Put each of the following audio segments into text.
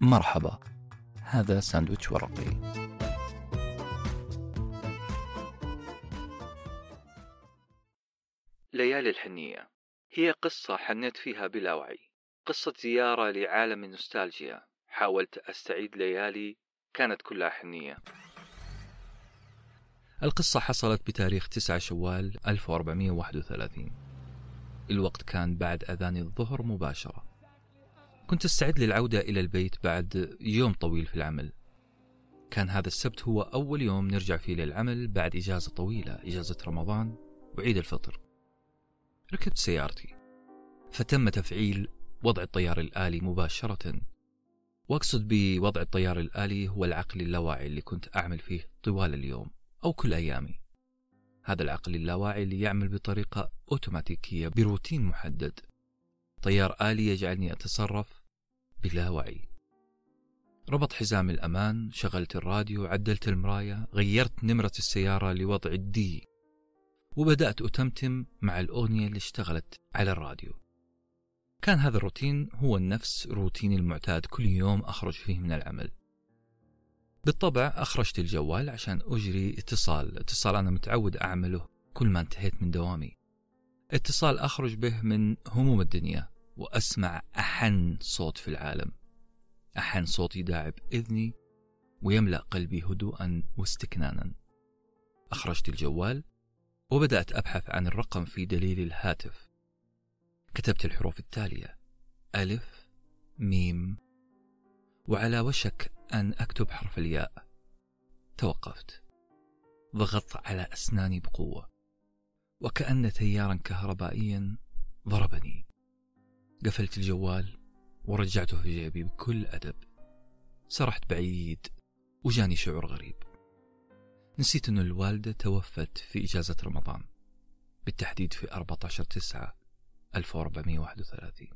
مرحبا. هذا ساندويتش ورقي. ليالي الحنية. هي قصة حنيت فيها بلا وعي. قصة زيارة لعالم النوستالجيا. حاولت أستعيد ليالي كانت كلها حنية. القصة حصلت بتاريخ 9 شوال 1431 الوقت كان بعد أذان الظهر مباشرة. كنت أستعد للعودة إلى البيت بعد يوم طويل في العمل. كان هذا السبت هو أول يوم نرجع فيه للعمل بعد إجازة طويلة إجازة رمضان وعيد الفطر. ركبت سيارتي. فتم تفعيل وضع الطيار الآلي مباشرة. وأقصد بوضع الطيار الآلي هو العقل اللاواعي اللي كنت أعمل فيه طوال اليوم أو كل أيامي. هذا العقل اللاواعي اللي يعمل بطريقة أوتوماتيكية بروتين محدد. طيار آلي يجعلني أتصرف بلا وعي. ربط حزام الأمان شغلت الراديو عدلت المراية غيرت نمرة السيارة لوضع الدي. وبدأت أتمتم مع الأغنية اللي اشتغلت على الراديو. كان هذا الروتين هو نفس روتيني المعتاد. كل يوم أخرج فيه من العمل. بالطبع أخرجت الجوال عشان أجري اتصال. اتصال أنا متعود أعمله كل ما انتهيت من دوامي. اتصال أخرج به من هموم الدنيا. وأسمع أحن صوت في العالم. أحن صوت يداعب إذني ويملأ قلبي هدوءا واستكنانا. أخرجت الجوال وبدأت أبحث عن الرقم في دليل الهاتف. كتبت الحروف التالية ألف ميم. وعلى وشك أن أكتب حرف الياء. توقفت. ضغطت على أسناني بقوة. وكأن تيارا كهربائيا ضربني. قفلت الجوال ورجعته في جيبي بكل أدب. سرحت بعيد وجاني شعور غريب. نسيت أن الوالدة توفت في إجازة رمضان بالتحديد في 14 تسعة 1431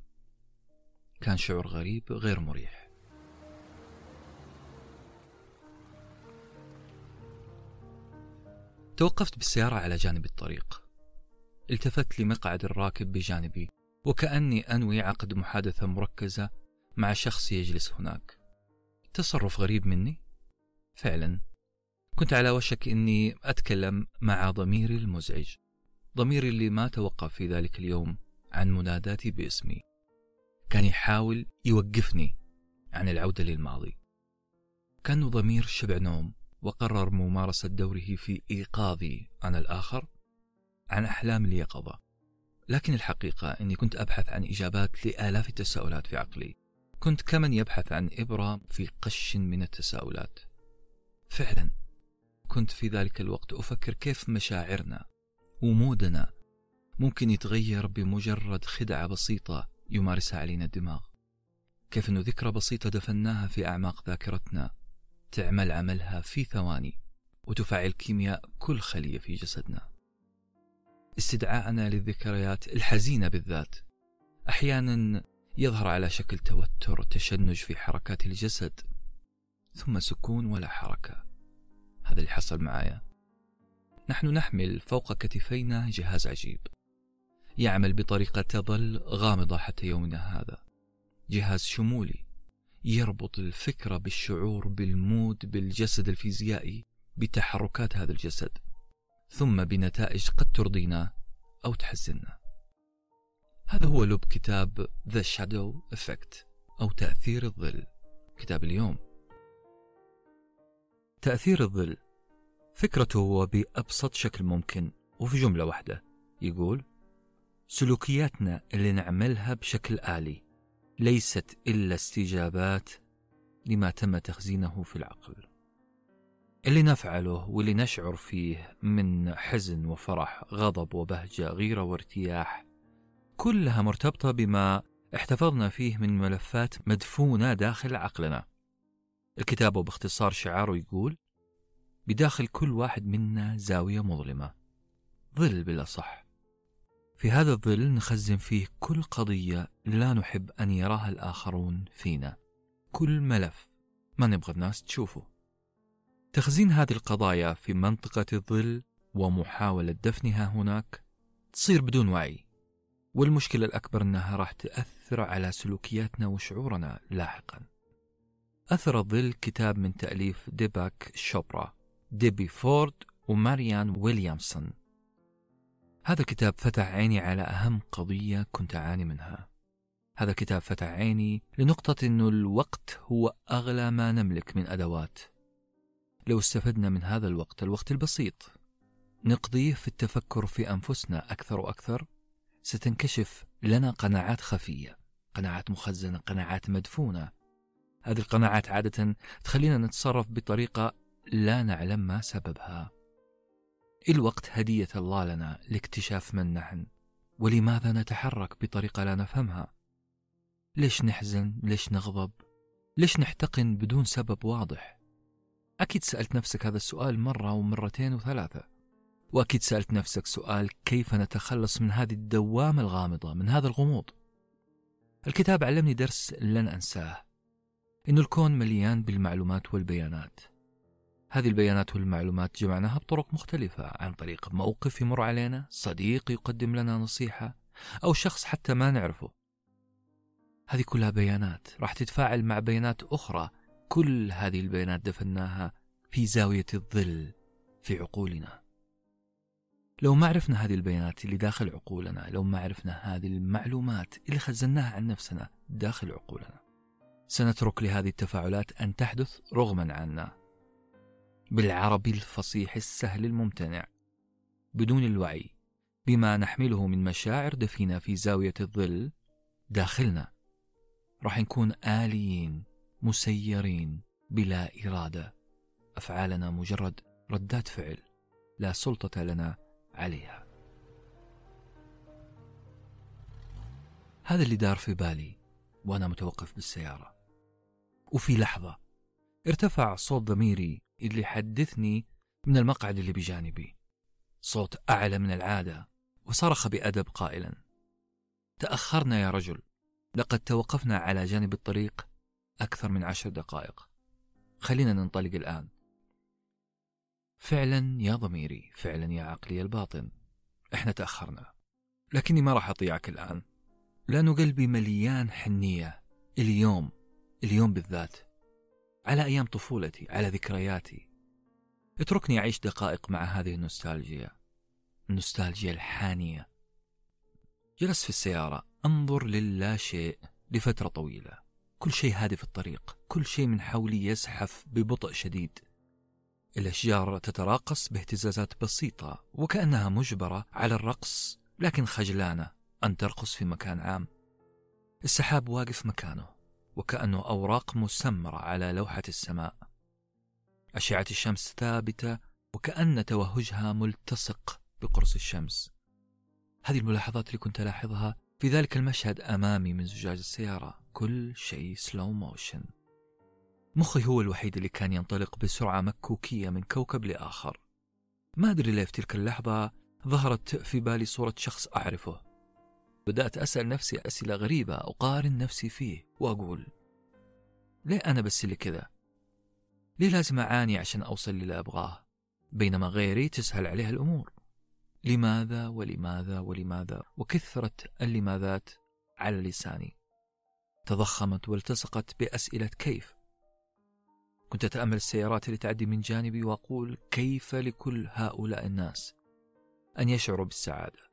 كان شعور غريب غير مريح. توقفت بالسيارة على جانب الطريق. التفت لمقعد الراكب بجانبي. وكأني أنوي عقد محادثة مركزة مع شخص يجلس هناك. تصرف غريب مني؟ فعلا. كنت على وشك أني أتكلم مع ضميري المزعج ضميري اللي ما توقف في ذلك اليوم عن مناداتي باسمي. كان يحاول يوقفني عن العودة للماضي. كان ضمير شبع نوم وقرر ممارسة دوره في إيقاظي أنا الآخر عن أحلام اليقظة. لكن الحقيقة أني كنت أبحث عن إجابات لآلاف التساؤلات في عقلي. كنت كمن يبحث عن إبرة في قش من التساؤلات. فعلا كنت في ذلك الوقت أفكر كيف مشاعرنا ومودنا ممكن يتغير بمجرد خدعة بسيطة يمارسها علينا الدماغ. كيف أنه ذكرى بسيطة دفناها في أعماق ذاكرتنا تعمل عملها في ثواني وتفعل كيمياء كل خلية في جسدنا. استدعاءنا للذكريات الحزينة بالذات. أحيانا يظهر على شكل توتر تشنج في حركات الجسد ثم سكون ولا حركة. هذا اللي حصل معايا. نحن نحمل فوق كتفينا جهاز عجيب. يعمل بطريقة تظل غامضة حتى يومنا هذا. جهاز شمولي. يربط الفكرة بالشعور بالمود بالجسد الفيزيائي بتحركات هذا الجسد. ثم بنتائج قد ترضينا أو تحزننا. هذا هو لب كتاب The Shadow Effect أو تأثير الظل. كتاب اليوم. تأثير الظل. فكرته هو بأبسط شكل ممكن وفي جملة واحدة. يقول سلوكياتنا اللي نعملها بشكل آلي ليست إلا استجابات لما تم تخزينه في العقل. اللي نفعله واللي نشعر فيه من حزن وفرح غضب وبهجة غيرة وارتياح كلها مرتبطة بما احتفظنا فيه من ملفات مدفونة داخل عقلنا. الكتاب باختصار شعاره يقول بداخل كل واحد منا زاوية مظلمة ظل بالأصح في هذا الظل نخزن فيه كل قضية لا نحب أن يراها الآخرون فينا. كل ملف ما نبغى الناس تشوفه. تخزين هذه القضايا في منطقة الظل ومحاولة دفنها هناك تصير بدون وعي والمشكلة الأكبر أنها راح تأثر على سلوكياتنا وشعورنا لاحقا. أثر الظل كتاب من تأليف ديباك شوبرا ديبي فورد وماريان ويليامسون. هذا الكتاب فتح عيني على أهم قضية كنت أعاني منها. هذا الكتاب فتح عيني لنقطة أنه الوقت هو أغلى ما نملك من أدوات. لو استفدنا من هذا الوقت الوقت البسيط. نقضيه في التفكر في أنفسنا أكثر وأكثر. ستنكشف لنا قناعات خفية قناعات مخزنة قناعات مدفونة. هذه القناعات عادة تخلينا نتصرف بطريقة لا نعلم ما سببها. الوقت هدية الله لنا لاكتشاف من نحن. ولماذا نتحرك بطريقة لا نفهمها؟ ليش نحزن؟ ليش نغضب؟ ليش نحتقن بدون سبب واضح؟ أكيد سألت نفسك هذا السؤال مرة ومرتين وثلاثة. وأكيد سألت نفسك سؤال كيف نتخلص من هذه الدوامة الغامضة من هذا الغموض؟ الكتاب علمني درس لن أنساه. إن الكون مليان بالمعلومات والبيانات. هذه البيانات والمعلومات جمعناها بطرق مختلفة عن طريق موقف يمر علينا صديق يقدم لنا نصيحة أو شخص حتى ما نعرفه. هذه كلها بيانات راح تتفاعل مع بيانات أخرى كل هذه البيانات دفناها في زاوية الظل في عقولنا. لو ما عرفنا هذه البيانات اللي داخل عقولنا لو ما عرفنا هذه المعلومات اللي خزناها عن نفسنا داخل عقولنا سنترك لهذه التفاعلات أن تحدث رغما عنا. بالعربي الفصيح السهل الممتنع. بدون الوعي بما نحمله من مشاعر دفينة في زاوية الظل داخلنا راح نكون آليين. مسيرين بلا إرادة. أفعالنا مجرد ردات فعل لا سلطة لنا عليها. هذا اللي دار في بالي وأنا متوقف بالسيارة. وفي لحظة ارتفع صوت ضميري اللي حدثني من المقعد اللي بجانبي. صوت أعلى من العادة وصرخ بأدب قائلا. تأخرنا يا رجل. لقد توقفنا على جانب الطريق أكثر من عشر دقائق. خلينا ننطلق الآن. فعلا يا ضميري فعلا يا عقلي الباطن. إحنا تأخرنا. لكني ما راح أطيعك الآن. لأنه قلبي مليان حنية. اليوم اليوم بالذات. على أيام طفولتي على ذكرياتي. اتركني أعيش دقائق مع هذه النوستالجيا. النوستالجيا الحانية. جلست في السيارة. أنظر للا شيء لفترة طويلة. كل شيء هادي في الطريق كل شيء من حولي يزحف ببطء شديد. الأشجار تتراقص باهتزازات بسيطة وكأنها مجبرة على الرقص لكن خجلانة أن ترقص في مكان عام. السحاب واقف مكانه وكأنه أوراق مسمرة على لوحة السماء. أشعة الشمس ثابتة وكأن توهجها ملتصق بقرص الشمس. هذه الملاحظات اللي كنت ألاحظها في ذلك المشهد أمامي من زجاج السيارة كل شيء سلو موشن مخي هو الوحيد اللي كان ينطلق بسرعة مكوكية من كوكب لآخر. ما أدري ليه في تلك اللحظة ظهرت في بالي صورة شخص أعرفه. بدأت أسأل نفسي أسئلة غريبة أقارن نفسي فيه وأقول ليه أنا بس اللي كذا؟ ليه لازم أعاني عشان أوصل للي أبغاه؟ بينما غيري تسهل عليها الأمور. لماذا ولماذا ولماذا وكثرة اللماذات على لساني. تضخمت والتصقت بأسئلة كيف؟ كنت أتأمل السيارات اللي تعدي من جانبي وأقول كيف لكل هؤلاء الناس أن يشعروا بالسعادة؟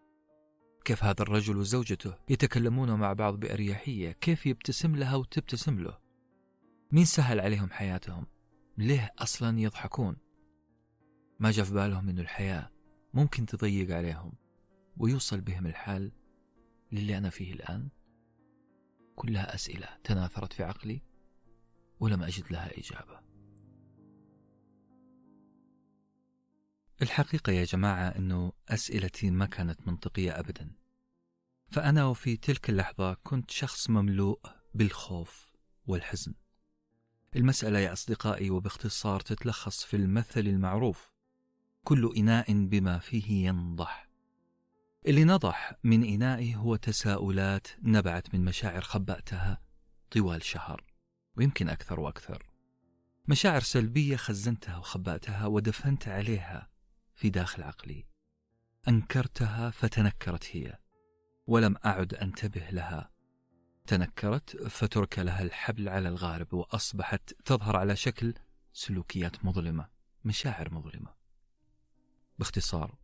كيف هذا الرجل وزوجته يتكلمون مع بعض بأريحية؟ كيف يبتسم لها وتبتسم له؟ مين سهل عليهم حياتهم؟ ليه أصلا يضحكون؟ ما جاء في بالهم أن الحياة ممكن تضيق عليهم ويوصل بهم الحال للي أنا فيه الآن؟ كلها أسئلة تناثرت في عقلي ولم أجد لها إجابة. الحقيقة يا جماعة أنه أسئلتي ما كانت منطقية أبدا. فأنا وفي تلك اللحظة كنت شخص مملوء بالخوف والحزن. المسألة يا أصدقائي وباختصار تتلخص في المثل المعروف. كل إناء بما فيه ينضح. اللي نضح من إنائي هو تساؤلات نبعت من مشاعر خبأتها طوال شهر ويمكن أكثر وأكثر. مشاعر سلبية خزنتها وخبأتها ودفنت عليها في داخل عقلي. أنكرتها فتنكرت هي ولم أعد أنتبه لها. تنكرت فترك لها الحبل على الغارب وأصبحت تظهر على شكل سلوكيات مظلمة مشاعر مظلمة. باختصار.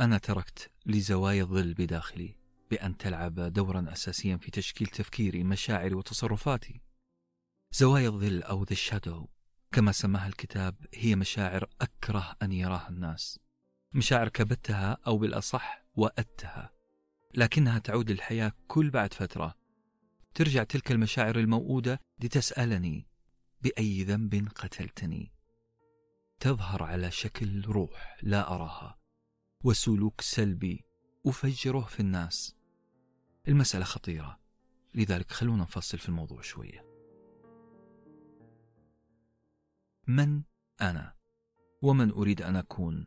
أنا تركت لزوايا الظل بداخلي بأن تلعب دورا أساسيا في تشكيل تفكيري مشاعري وتصرفاتي. زوايا الظل أو ذا شادو كما سماها الكتاب هي مشاعر أكره أن يراها الناس. مشاعر كبتها أو بالأصح وأدتها. لكنها تعود للحياة كل بعد فترة. ترجع تلك المشاعر الموؤودة لتسألني بأي ذنب قتلتني. تظهر على شكل روح لا أراها وسلوك سلبي أفجره في الناس. المسألة خطيرة لذلك خلونا نفصل في الموضوع شوية. من أنا؟ ومن أريد أن أكون؟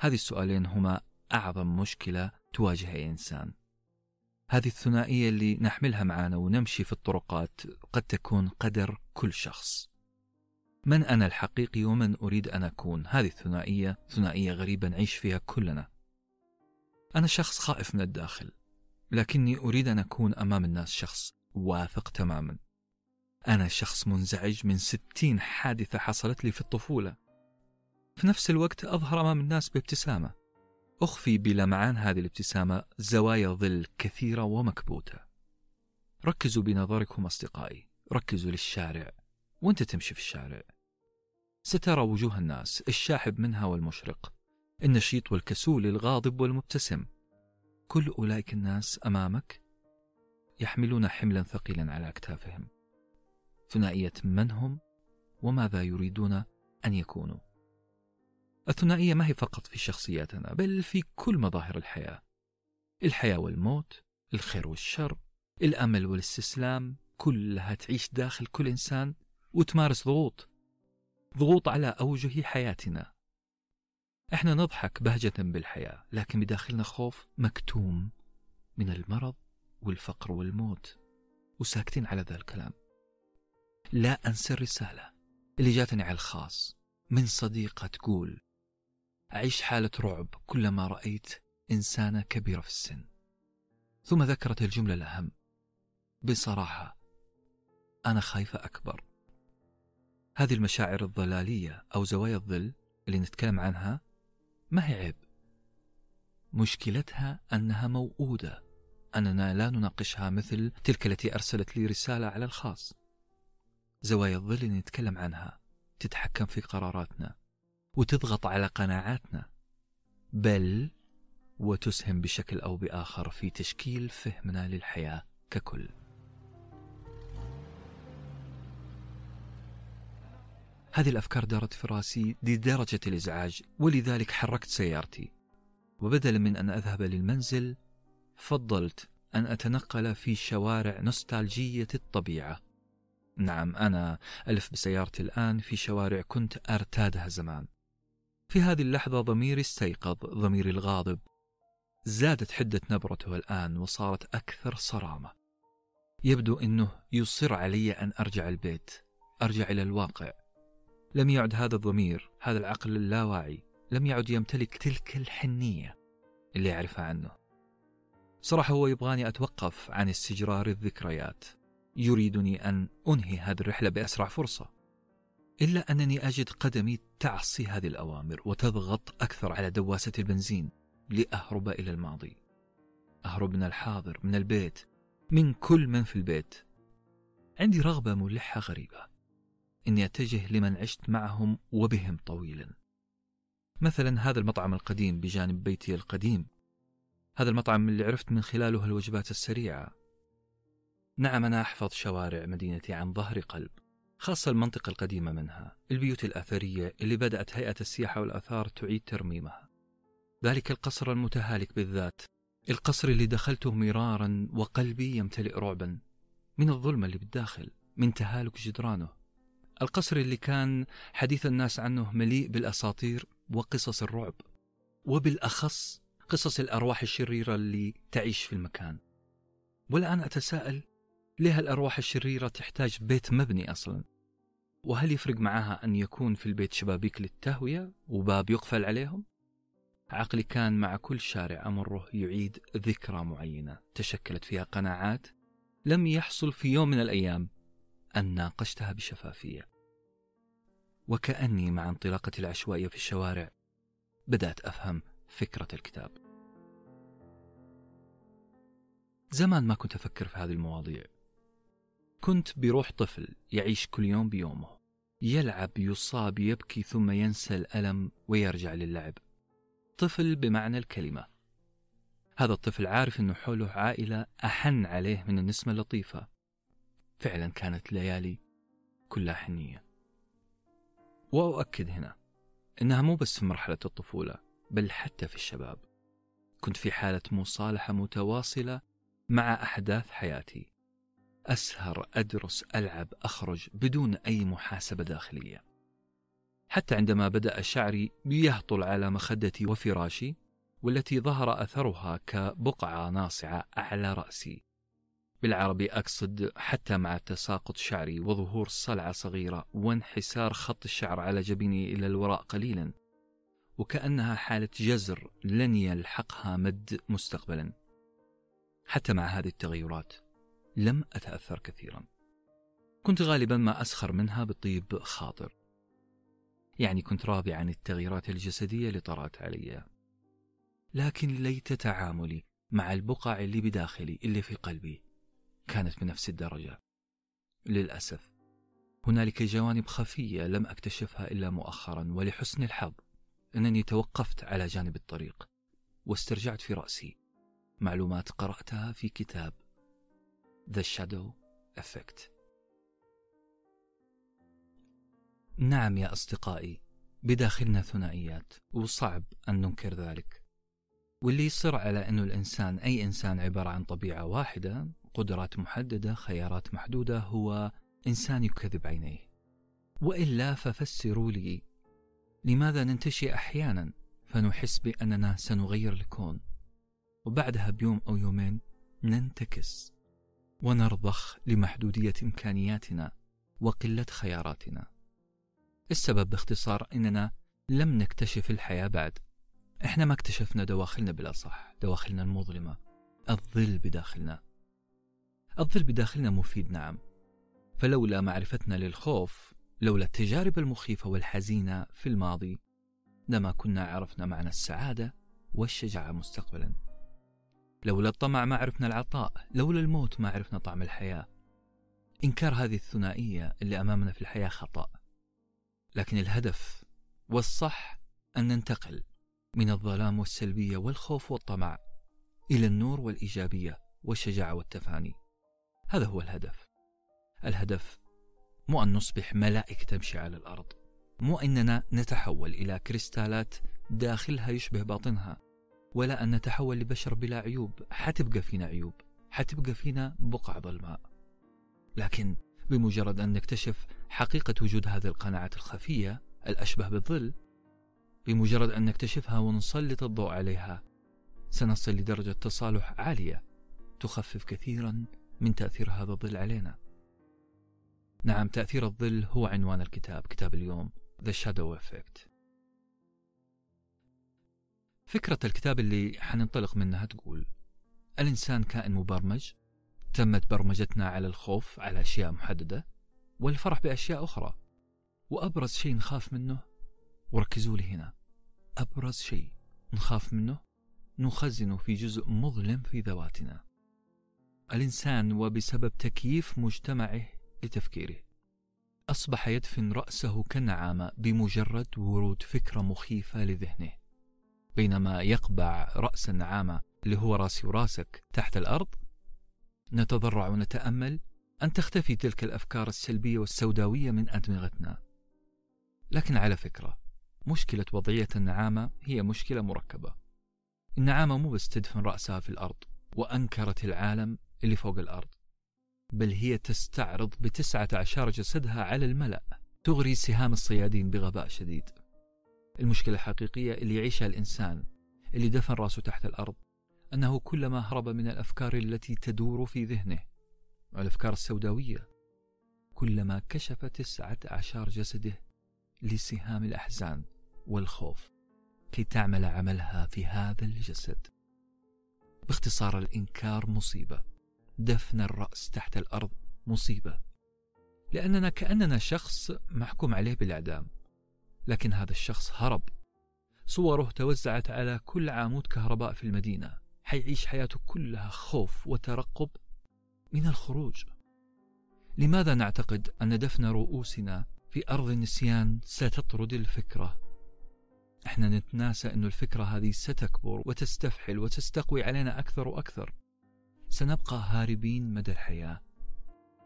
هذه السؤالين هما أعظم مشكلة تواجه أي إنسان. هذه الثنائية اللي نحملها معنا ونمشي في الطرقات قد تكون قدر كل شخص. من أنا الحقيقي ومن أريد أن أكون؟ هذه الثنائية ثنائية غريبة نعيش فيها كلنا. أنا شخص خائف من الداخل لكني أريد أن أكون أمام الناس شخص واثق تماما. أنا شخص منزعج من ستين حادثة حصلت لي في الطفولة. في نفس الوقت أظهر أمام الناس بابتسامة. أخفي بلمعان هذه الابتسامة زوايا ظل كثيرة ومكبوتة. ركزوا بنظركم أصدقائي ركزوا للشارع. وانت تمشي في الشارع. سترى وجوه الناس الشاحب منها والمشرق النشيط والكسول الغاضب والمبتسم. كل أولئك الناس أمامك يحملون حملا ثقيلا على أكتافهم. ثنائية من هم وماذا يريدون أن يكونوا؟ الثنائية ما هي فقط في شخصياتنا بل في كل مظاهر الحياة. الحياة والموت الخير والشر الأمل والاستسلام كلها تعيش داخل كل إنسان وتمارس ضغوط. ضغوط على أوجه حياتنا. إحنا نضحك بهجة بالحياة لكن بداخلنا خوف مكتوم من المرض والفقر والموت وساكتين على ذا الكلام. لا أنسى الرسالة اللي جاتني على الخاص. من صديقة تقول أعيش حالة رعب كلما رأيت إنسانة كبيرة في السن. ثم ذكرت الجملة الأهم. بصراحة أنا خايفة أكبر. هذه المشاعر الضلالية أو زوايا الظل اللي نتكلم عنها ما هي عيب؟ مشكلتها أنها موؤودة. أننا لا نناقشها مثل تلك التي أرسلت لي رسالة على الخاص. زوايا الظل اللي نتكلم عنها تتحكم في قراراتنا وتضغط على قناعاتنا بل وتسهم بشكل أو بآخر في تشكيل فهمنا للحياة ككل. هذه الأفكار دارت في راسي لدرجة الإزعاج ولذلك حركت سيارتي. وبدلا من أن أذهب للمنزل فضلت أن أتنقل في شوارع نوستالجية الطبيعة. نعم أنا ألف بسيارتي الآن في شوارع كنت أرتادها زمان. في هذه اللحظة ضميري استيقظ ضميري الغاضب. زادت حدة نبرته الآن وصارت أكثر صرامة. يبدو أنه يصر علي أن أرجع البيت أرجع إلى الواقع. لم يعد هذا الضمير هذا العقل اللاواعي لم يعد يمتلك تلك الحنية اللي يعرفها عنه. صراحة هو يبغاني أتوقف عن استجرار الذكريات. يريدني أن أنهي هذه الرحلة بأسرع فرصة. إلا أنني أجد قدمي تعصي هذه الأوامر وتضغط أكثر على دواسة البنزين لأهرب إلى الماضي. أهرب من الحاضر من البيت من كل من في البيت. عندي رغبة ملحة غريبة. إني أتجه لمن عشت معهم وبهم طويلا. مثلا هذا المطعم القديم بجانب بيتي القديم. هذا المطعم اللي عرفت من خلاله الوجبات السريعة. نعم أنا أحفظ شوارع مدينتي عن ظهر قلب خاصة المنطقة القديمة منها البيوت الأثرية اللي بدأت هيئة السياحة والآثار تعيد ترميمها. ذلك القصر المتهالك بالذات القصر اللي دخلته مرارا وقلبي يمتلئ رعبا من الظلمة اللي بالداخل من تهالك جدرانه. القصر اللي كان حديث الناس عنه مليء بالأساطير وقصص الرعب وبالأخص قصص الأرواح الشريرة اللي تعيش في المكان. والآن أتساءل ليه الأرواح الشريرة تحتاج بيت مبني أصلا؟ وهل يفرق معها أن يكون في البيت شبابيك للتهوية وباب يقفل عليهم؟ عقلي كان مع كل شارع أمره يعيد ذكرى معينة تشكلت فيها قناعات لم يحصل في يوم من الأيام. أن ناقشتها بشفافية. وكأني مع انطلاقة العشوائية في الشوارع بدأت أفهم فكرة الكتاب. زمان ما كنت أفكر في هذه المواضيع. كنت بروح طفل يعيش كل يوم بيومه. يلعب يصاب يبكي ثم ينسى الألم ويرجع للعب. طفل بمعنى الكلمة. هذا الطفل عارف أنه حوله عائلة أحن عليه من النسمة اللطيفة. فعلا كانت ليالي كلها حنية. وأؤكد هنا إنها مو بس في مرحلة الطفولة بل حتى في الشباب. كنت في حالة مصالحة متواصلة مع أحداث حياتي. أسهر أدرس ألعب أخرج بدون أي محاسبة داخلية. حتى عندما بدأ شعري يهطل على مخدتي وفراشي والتي ظهر أثرها كبقعة ناصعة أعلى رأسي. بالعربي أقصد حتى مع تساقط شعري وظهور صلعة صغيرة وانحسار خط الشعر على جبيني إلى الوراء قليلا وكأنها حالة جزر لن يلحقها مد مستقبلا. حتى مع هذه التغيرات لم أتأثر كثيرا. كنت غالبا ما أسخر منها بطيب خاطر. يعني كنت راضي عن التغييرات الجسدية اللي طرأت علي. لكن ليت تعاملي مع البقع اللي بداخلي اللي في قلبي. كانت بنفس الدرجة. للأسف هنالك جوانب خفية لم أكتشفها إلا مؤخرا ولحسن الحظ أنني توقفت على جانب الطريق واسترجعت في رأسي معلومات قرأتها في كتاب The Shadow Effect. نعم يا أصدقائي بداخلنا ثنائيات وصعب أن ننكر ذلك. واللي يصر على أنه الإنسان أي إنسان عبارة عن طبيعة واحدة قدرات محددة خيارات محدودة هو إنسان يكذب عينيه. وإلا ففسروا لي لماذا ننتشي أحيانا فنحس بأننا سنغير الكون؟ وبعدها بيوم أو يومين ننتكس ونرضخ لمحدودية إمكانياتنا وقلة خياراتنا. السبب باختصار أننا لم نكتشف الحياة بعد. إحنا ما اكتشفنا دواخلنا بالأصح دواخلنا المظلمة الظل بداخلنا. الظل بداخلنا مفيد نعم. فلولا معرفتنا للخوف لولا التجارب المخيفة والحزينة في الماضي لما كنا عرفنا معنى السعادة والشجاعة مستقبلا. لولا الطمع ما عرفنا العطاء. لولا الموت ما عرفنا طعم الحياة. إنكار هذه الثنائية اللي أمامنا في الحياة خطأ. لكن الهدف والصح أن ننتقل من الظلام والسلبية والخوف والطمع إلى النور والإيجابية والشجاعة والتفاني. هذا هو الهدف. الهدف مو أن نصبح ملائكة تمشي على الأرض. مو أننا نتحول إلى كريستالات داخلها يشبه باطنها ولا أن نتحول لبشر بلا عيوب. حتبقى فينا عيوب حتبقى فينا بقع ظلماء لكن بمجرد أن نكتشف حقيقة وجود هذه القناعات الخفية الأشبه بالظل بمجرد أن نكتشفها ونسلط الضوء عليها سنصل لدرجة تصالح عالية تخفف كثيرا من تأثير هذا الظل علينا. نعم تأثير الظل هو عنوان الكتاب كتاب اليوم The Shadow Effect. فكرة الكتاب اللي حننطلق منها تقول الإنسان كائن مبرمج تمت برمجتنا على الخوف على أشياء محددة والفرح بأشياء أخرى. وأبرز شيء نخاف منه وركزوا لي هنا. أبرز شيء نخاف منه نخزنه في جزء مظلم في ذواتنا. الإنسان وبسبب تكييف مجتمعه لتفكيره. أصبح يدفن رأسه كالنعامة بمجرد ورود فكرة مخيفة لذهنه. بينما يقبع رأس النعامة اللي هو راسي وراسك تحت الأرض نتضرع ونتأمل أن تختفي تلك الأفكار السلبية والسوداوية من أدمغتنا. لكن على فكرة مشكلة وضعية النعامة هي مشكلة مركبة. النعامة مو بس تدفن رأسها في الأرض وأنكرت العالم اللي فوق الأرض. بل هي تستعرض بتسعة عشر جسدها على الملأ تغري سهام الصيادين بغباء شديد. المشكلة الحقيقية اللي يعيشها الإنسان اللي دفن رأسه تحت الأرض أنه كلما هرب من الأفكار التي تدور في ذهنه الأفكار السوداوية كلما كشف تسعة أعشار جسده لسهام الأحزان والخوف كي تعمل عملها في هذا الجسد. باختصار الإنكار مصيبة. دفن الرأس تحت الأرض مصيبة لأننا كأننا شخص محكوم عليه بالإعدام لكن هذا الشخص هرب. صوره توزعت على كل عمود كهرباء في المدينة حيعيش حياته كلها خوف وترقب من الخروج. لماذا نعتقد أن دفن رؤوسنا في أرض النسيان ستطرد الفكرة؟ إحنا نتناسى أن الفكرة هذه ستكبر وتستفحل وتستقوي علينا أكثر وأكثر. سنبقى هاربين مدى الحياة.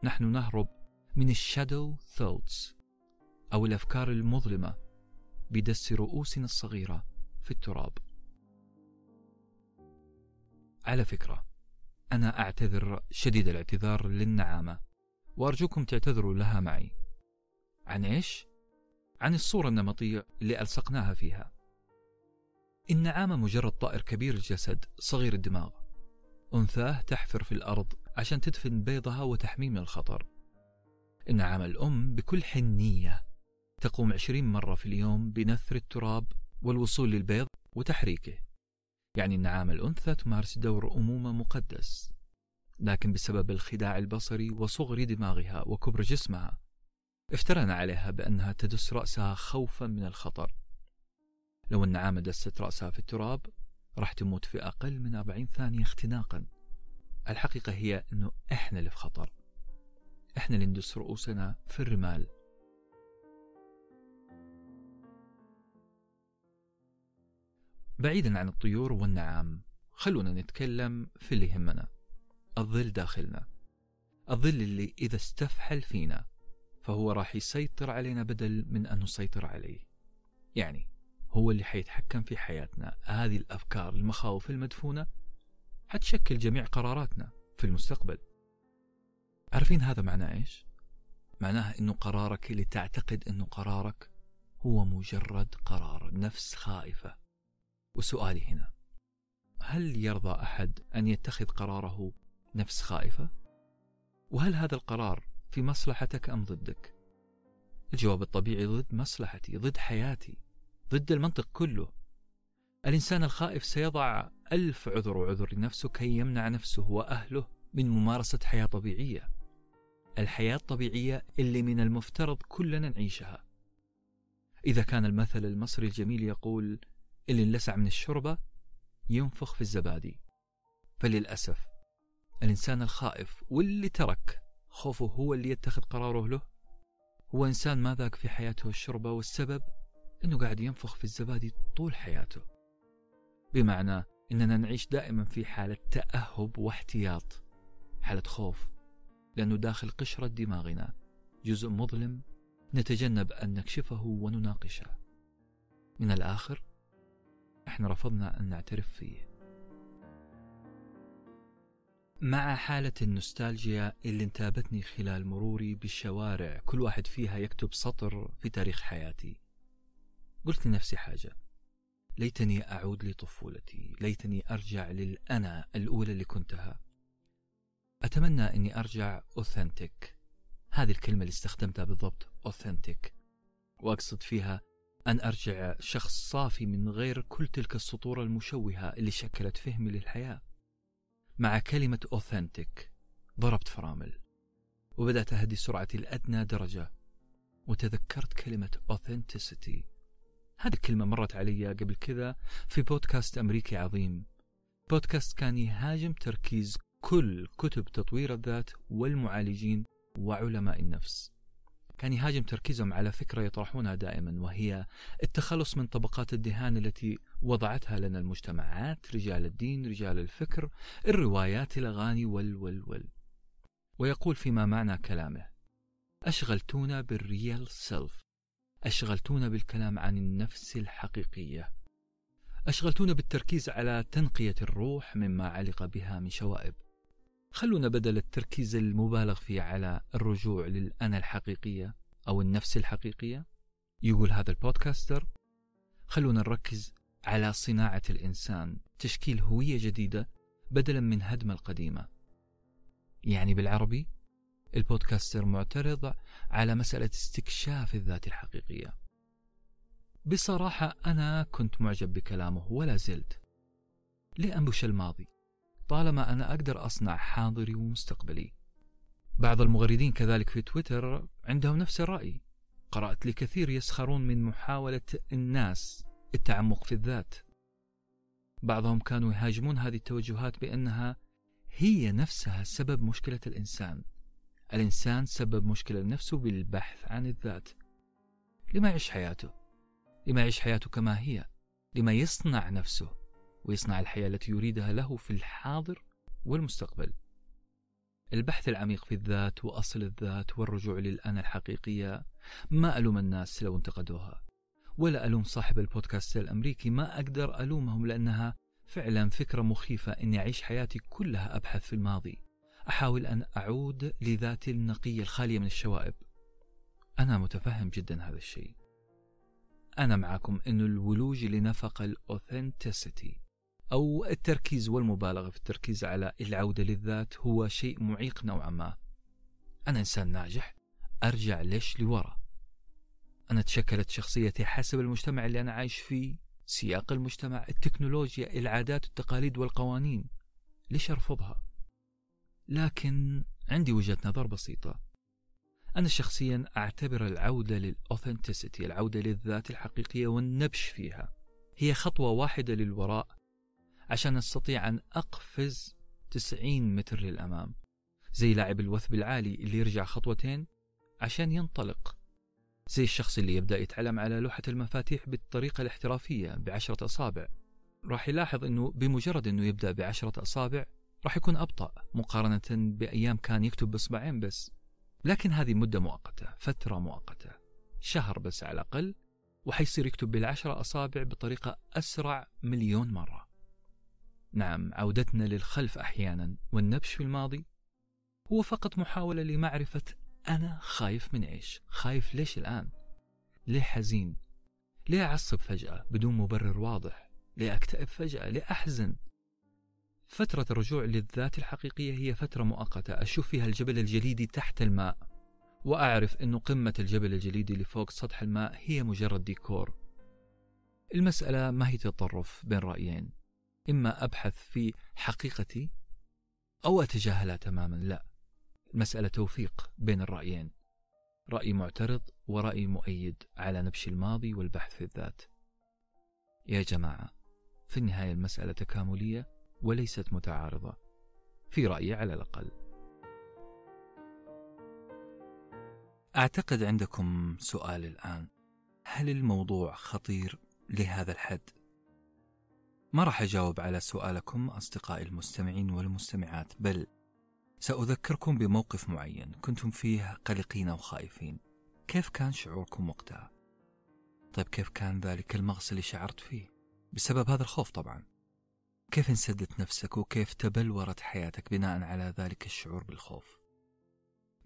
نحن نهرب من الشادو ثوتس أو الأفكار المظلمة بدس رؤوسنا الصغيرة في التراب. على فكرة أنا أعتذر شديد الاعتذار للنعامة وأرجوكم تعتذروا لها معي. عن إيش؟ عن الصورة النمطية اللي ألصقناها فيها. النعامة مجرد طائر كبير الجسد صغير الدماغ. أنثاه تحفر في الأرض عشان تدفن بيضها وتحميه من الخطر. النعامة الأم بكل حنية تقوم عشرين مرة في اليوم بنثر التراب والوصول للبيض وتحريكه. يعني النعامة الأنثى تمارس دور أمومة مقدس لكن بسبب الخداع البصري وصغر دماغها وكبر جسمها افترنا عليها بأنها تدس رأسها خوفا من الخطر. لو النعامة دست رأسها في التراب راح تموت في أقل من 40 ثانية اختناقا. الحقيقة هي أنه إحنا اللي في خطر. إحنا اللي ندس رؤوسنا في الرمال. بعيدا عن الطيور والنعام خلونا نتكلم في اللي يهمنا الظل داخلنا. الظل اللي إذا استفحل فينا فهو راح يسيطر علينا بدل من أن نسيطر عليه. يعني هو اللي حيتحكم في حياتنا هذه الأفكار المخاوف المدفونة حتشكل جميع قراراتنا في المستقبل عارفين هذا معناه إيش؟ معناه أنه قرارك اللي تعتقد أنه قرارك هو مجرد قرار نفس خائفة وسؤالي هنا هل يرضى أحد أن يتخذ قراره نفس خائفة؟ وهل هذا القرار في مصلحتك أم ضدك؟ الجواب الطبيعي ضد مصلحتي ضد حياتي ضد المنطق كله. الإنسان الخائف سيضع ألف عذر وعذر لنفسه كي يمنع نفسه وأهله من ممارسة حياة طبيعية. الحياة الطبيعية اللي من المفترض كلنا نعيشها. إذا كان المثل المصري الجميل يقول اللي انلسع من الشوربة ينفخ في الزبادي. فللأسف الإنسان الخائف واللي ترك خوفه هو اللي يتخذ قراره له. هو إنسان ما ذاق في حياته الشربة والسبب أنه قاعد ينفخ في الزبادي طول حياته. بمعنى أننا نعيش دائما في حالة تأهب واحتياط حالة خوف لأنه داخل قشرة دماغنا جزء مظلم نتجنب أن نكشفه ونناقشه. من الآخر إحنا رفضنا أن نعترف فيه. مع حالة النوستالجيا اللي انتابتني خلال مروري بالشوارع كل واحد فيها يكتب سطر في تاريخ حياتي. قلت لنفسي حاجة. ليتني أعود لطفولتي. ليتني أرجع للأنا الأولى اللي كنتها. أتمنى أني أرجع أوثنتك هذه الكلمة اللي استخدمتها بالضبط أوثنتك وأقصد فيها أن أرجع شخص صافي من غير كل تلك السطور المشوهة اللي شكلت فهمي للحياة. مع كلمة أوثنتك ضربت فرامل. وبدأت أهدي سرعتي لأدنى درجة. وتذكرت كلمة authenticity. هذه الكلمة مرت علي قبل كذا في بودكاست أمريكي عظيم. بودكاست كان يهاجم تركيز كل كتب تطوير الذات والمعالجين وعلماء النفس. كان يهاجم تركيزهم على فكرة يطرحونها دائما وهي التخلص من طبقات الدهان التي وضعتها لنا المجتمعات رجال الدين رجال الفكر الروايات الأغاني وال وال وال. ويقول فيما معنى كلامه أشغلتونا بالريال سيلف أشغلتونا بالكلام عن النفس الحقيقية. أشغلتونا بالتركيز على تنقية الروح مما علق بها من شوائب. خلونا بدل التركيز المبالغ فيه على الرجوع للأنا الحقيقية أو النفس الحقيقية يقول هذا البودكاستر خلونا نركز على صناعة الإنسان تشكيل هوية جديدة بدلا من هدم القديمة. يعني بالعربي البودكاستر معترض على مسألة استكشاف الذات الحقيقية. بصراحة أنا كنت معجب بكلامه ولا زلت. ليه أنبش الماضي طالما أنا أقدر أصنع حاضري ومستقبلي. بعض المغردين كذلك في تويتر عندهم نفس الرأي. قرأت لكثير يسخرون من محاولة الناس التعمق في الذات. بعضهم كانوا يهاجمون هذه التوجهات بأنها هي نفسها سبب مشكلة الإنسان. الإنسان سبب مشكلة لنفسه بالبحث عن الذات. لما يعيش حياته؟ لما يعيش حياته كما هي؟ لما يصنع نفسه؟ ويصنع الحياة التي يريدها له في الحاضر والمستقبل. البحث العميق في الذات وأصل الذات والرجوع للأنا الحقيقية. ما ألوم الناس لو انتقدوها؟ ولا ألوم صاحب البودكاست الأمريكي. ما أقدر ألومهم لأنها فعلا فكرة مخيفة أني أعيش حياتي كلها أبحث في الماضي. أحاول أن أعود لذاتي النقية الخالية من الشوائب. أنا متفهم جدا هذا الشيء. أنا معكم أن الولوج لنفق الأوثنتسيتي أو التركيز والمبالغة في التركيز على العودة للذات هو شيء معيق نوعا ما. أنا إنسان ناجح أرجع ليش لورا. أنا تشكلت شخصيتي حسب المجتمع اللي أنا عايش فيه سياق المجتمع التكنولوجيا العادات التقاليد والقوانين. ليش أرفضها؟ لكن عندي وجهة نظر بسيطة. أنا شخصيا أعتبر العودة للأوثنتسيتي العودة للذات الحقيقية والنبش فيها هي خطوة واحدة للوراء عشان أستطيع أن أقفز 90 متر للأمام زي لاعب الوثب العالي اللي يرجع خطوتين عشان ينطلق زي الشخص اللي يبدأ يتعلم على لوحة المفاتيح بالطريقة الاحترافية بعشرة أصابع. راح يلاحظ أنه بمجرد أنه يبدأ بعشرة أصابع راح يكون أبطأ مقارنة بأيام كان يكتب بإصبعين بس. لكن هذه مدة مؤقتة فترة مؤقتة شهر بس على الأقل وحيصير يكتب بالعشرة أصابع بطريقة أسرع مليون مرة. نعم عودتنا للخلف أحيانا والنبش في الماضي هو فقط محاولة لمعرفة أنا خايف من إيش خايف ليش الآن؟ ليه حزين؟ ليه أعصب فجأة بدون مبرر واضح؟ ليه أكتئب فجأة؟ ليه أحزن؟ فترة الرجوع للذات الحقيقية هي فترة مؤقتة. أشوف فيها الجبل الجليدي تحت الماء وأعرف أن قمة الجبل الجليدي اللي فوق سطح الماء هي مجرد ديكور. المسألة ما هي تطرف بين رأيين؟ إما أبحث في حقيقتي أو أتجاهلها تماما. لا المسألة توفيق بين الرأيين. رأي معترض ورأي مؤيد على نبش الماضي والبحث في الذات. يا جماعة في النهاية المسألة تكاملية. وليست متعارضة في رأيي على الأقل أعتقد عندكم سؤال الآن هل الموضوع خطير لهذا الحد؟ ما راح أجاوب على سؤالكم أصدقائي المستمعين والمستمعات بل سأذكركم بموقف معين كنتم فيه قلقين أو خائفين كيف كان شعوركم وقتها؟ طيب كيف كان ذلك المغص اللي شعرت فيه؟ بسبب هذا الخوف طبعا كيف انسدت نفسك وكيف تبلورت حياتك بناء على ذلك الشعور بالخوف؟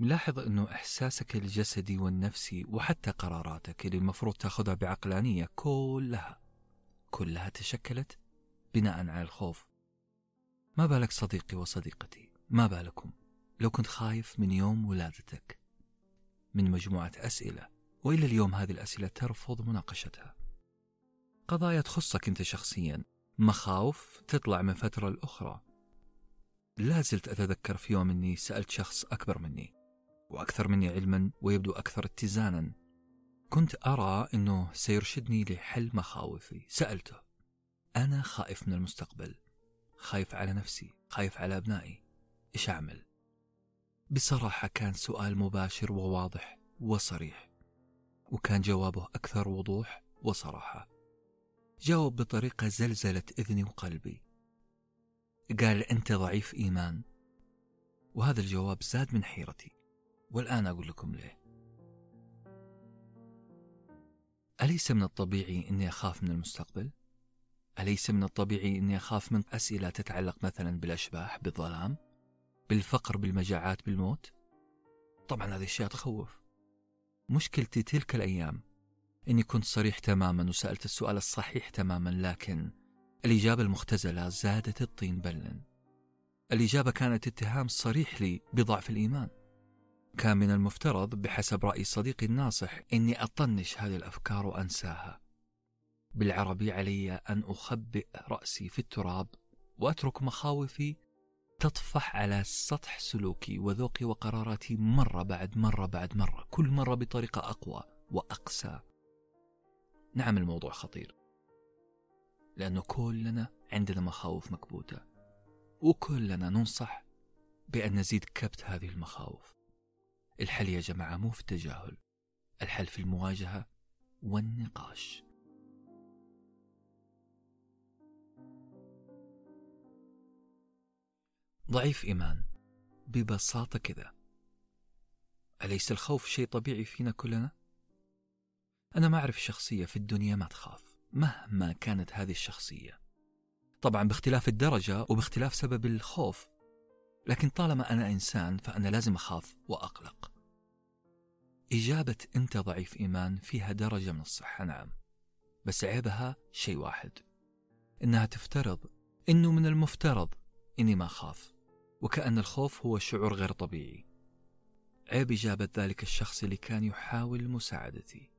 ملاحظ أنه إحساسك الجسدي والنفسي وحتى قراراتك اللي المفروض تأخذها بعقلانية كلها كلها تشكلت بناء على الخوف. ما بالك صديقي وصديقتي؟ ما بالكم؟ لو كنت خايف من يوم ولادتك من مجموعة أسئلة وإلى اليوم هذه الأسئلة ترفض مناقشتها. قضايا تخصك أنت شخصيا مخاوف تطلع من فترة لأخرى لا زلت أتذكر في يوم أني سألت شخص أكبر مني وأكثر مني علما ويبدو أكثر اتزانا. كنت أرى أنه سيرشدني لحل مخاوفي. سألته أنا خائف من المستقبل خايف على نفسي خايف على أبنائي إيش أعمل؟ بصراحة كان سؤال مباشر وواضح وصريح وكان جوابه أكثر وضوح وصراحة. جاوب بطريقة زلزلت إذني وقلبي قال أنت ضعيف إيمان وهذا الجواب زاد من حيرتي والآن أقول لكم ليه أليس من الطبيعي أني أخاف من المستقبل؟ أليس من الطبيعي أني أخاف من أسئلة تتعلق مثلا بالأشباح بالظلام؟ بالفقر بالمجاعات بالموت؟ طبعا هذه الأشياء تخوف مشكلتي تلك الأيام إني كنت صريح تماما وسألت السؤال الصحيح تماما لكن الإجابة المختزلة زادت الطين بلا. الإجابة كانت اتهام صريح لي بضعف الإيمان. كان من المفترض بحسب رأي صديقي الناصح إني أطنش هذه الأفكار وأنساها. بالعربي علي أن أخبئ رأسي في التراب وأترك مخاوفي تطفح على سطح سلوكي وذوقي وقراراتي مرة بعد مرة بعد مرة كل مرة بطريقة أقوى وأقسى. نعم الموضوع خطير. لأنه كلنا عندنا مخاوف مكبوتة وكلنا ننصح بأن نزيد كبت هذه المخاوف. الحل يا جماعة مو في التجاهل الحل في المواجهة والنقاش. ضعيف إيمان ببساطة كذا. أليس الخوف شيء طبيعي فينا كلنا؟ أنا ما أعرف شخصية في الدنيا ما تخاف مهما كانت هذه الشخصية. طبعا باختلاف الدرجة وباختلاف سبب الخوف لكن طالما أنا إنسان فأنا لازم أخاف وأقلق. إجابة أنت ضعيف إيمان فيها درجة من الصحة نعم بس عيبها شيء واحد إنها تفترض إنه من المفترض إني ما أخاف وكأن الخوف هو شعور غير طبيعي. عيب إجابة ذلك الشخص اللي كان يحاول مساعدتي.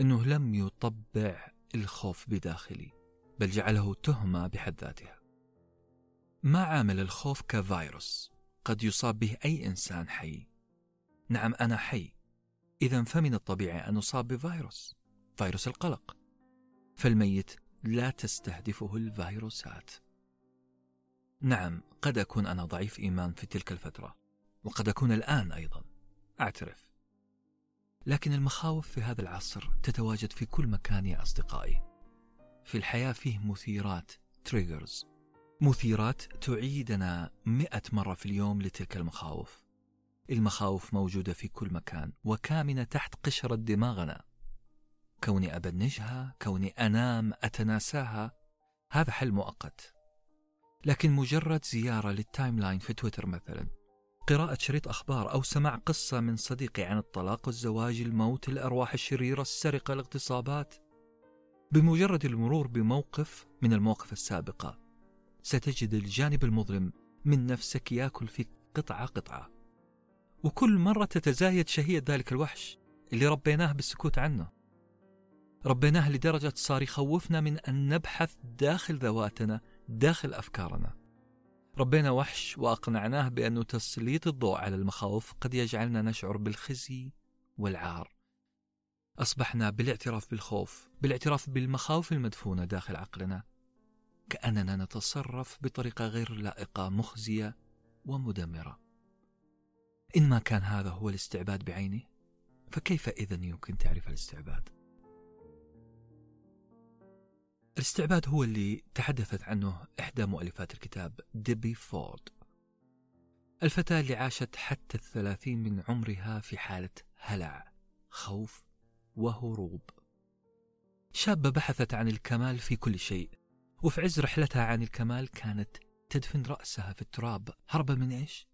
إنه لم يطبع الخوف بداخلي بل جعله تهمة بحد ذاتها. ما عامل الخوف كفيروس قد يصاب به أي إنسان حي. نعم أنا حي. إذا فمن الطبيعي أن أصاب بفيروس فيروس القلق. فالميت لا تستهدفه الفيروسات. نعم قد أكون أنا ضعيف إيمان في تلك الفترة وقد أكون الآن أيضا. أعترف. لكن المخاوف في هذا العصر تتواجد في كل مكان يا أصدقائي. في الحياة فيه مثيرات triggers مثيرات تعيدنا مئة مرة في اليوم لتلك المخاوف. المخاوف موجودة في كل مكان وكامنة تحت قشرة دماغنا. كوني أبنجها كوني أنام أتناساها هذا حل مؤقت. لكن مجرد زيارة لل timeline في تويتر مثلا قراءة شريط أخبار أو سماع قصة من صديقي عن الطلاق والزواج الموت الأرواح الشريرة السرقة الاغتصابات. بمجرد المرور بموقف من المواقف السابقة ستجد الجانب المظلم من نفسك ياكل فيك قطعة قطعة. وكل مرة تتزايد شهية ذلك الوحش اللي ربيناه بالسكوت عنه. ربيناه لدرجة صار يخوفنا من أن نبحث داخل ذواتنا داخل أفكارنا. ربينا وحش وأقنعناه بأن تسليط الضوء على المخاوف قد يجعلنا نشعر بالخزي والعار أصبحنا بالاعتراف بالخوف بالاعتراف بالمخاوف المدفونة داخل عقلنا كأننا نتصرف بطريقة غير لائقة مخزية ومدمرة إن ما كان هذا هو الاستعباد بعينه فكيف إذا يمكن تعرف الاستعباد؟ الاستعباد هو اللي تحدثت عنه إحدى مؤلفات الكتاب ديبي فورد. الفتاة اللي عاشت حتى الثلاثين من عمرها في حالة هلع خوف وهروب. شابة بحثت عن الكمال في كل شيء وفي عز رحلتها عن الكمال كانت تدفن رأسها في التراب. هربا من إيش؟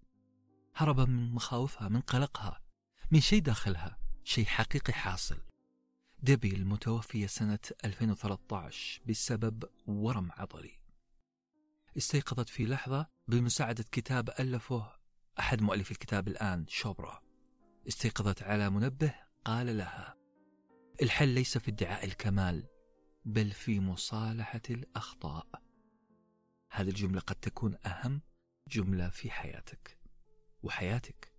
هربا من مخاوفها من قلقها من شيء داخلها شيء حقيقي حاصل. ديبي المتوفية سنة 2013 بسبب ورم عضلي. استيقظت في لحظة بمساعدة كتاب ألفه أحد مؤلفي الكتاب الآن شوبرا. استيقظت على منبه قال لها الحل ليس في ادعاء الكمال بل في مصالحة الأخطاء. هذه الجملة قد تكون أهم جملة في حياتك. وحياتك.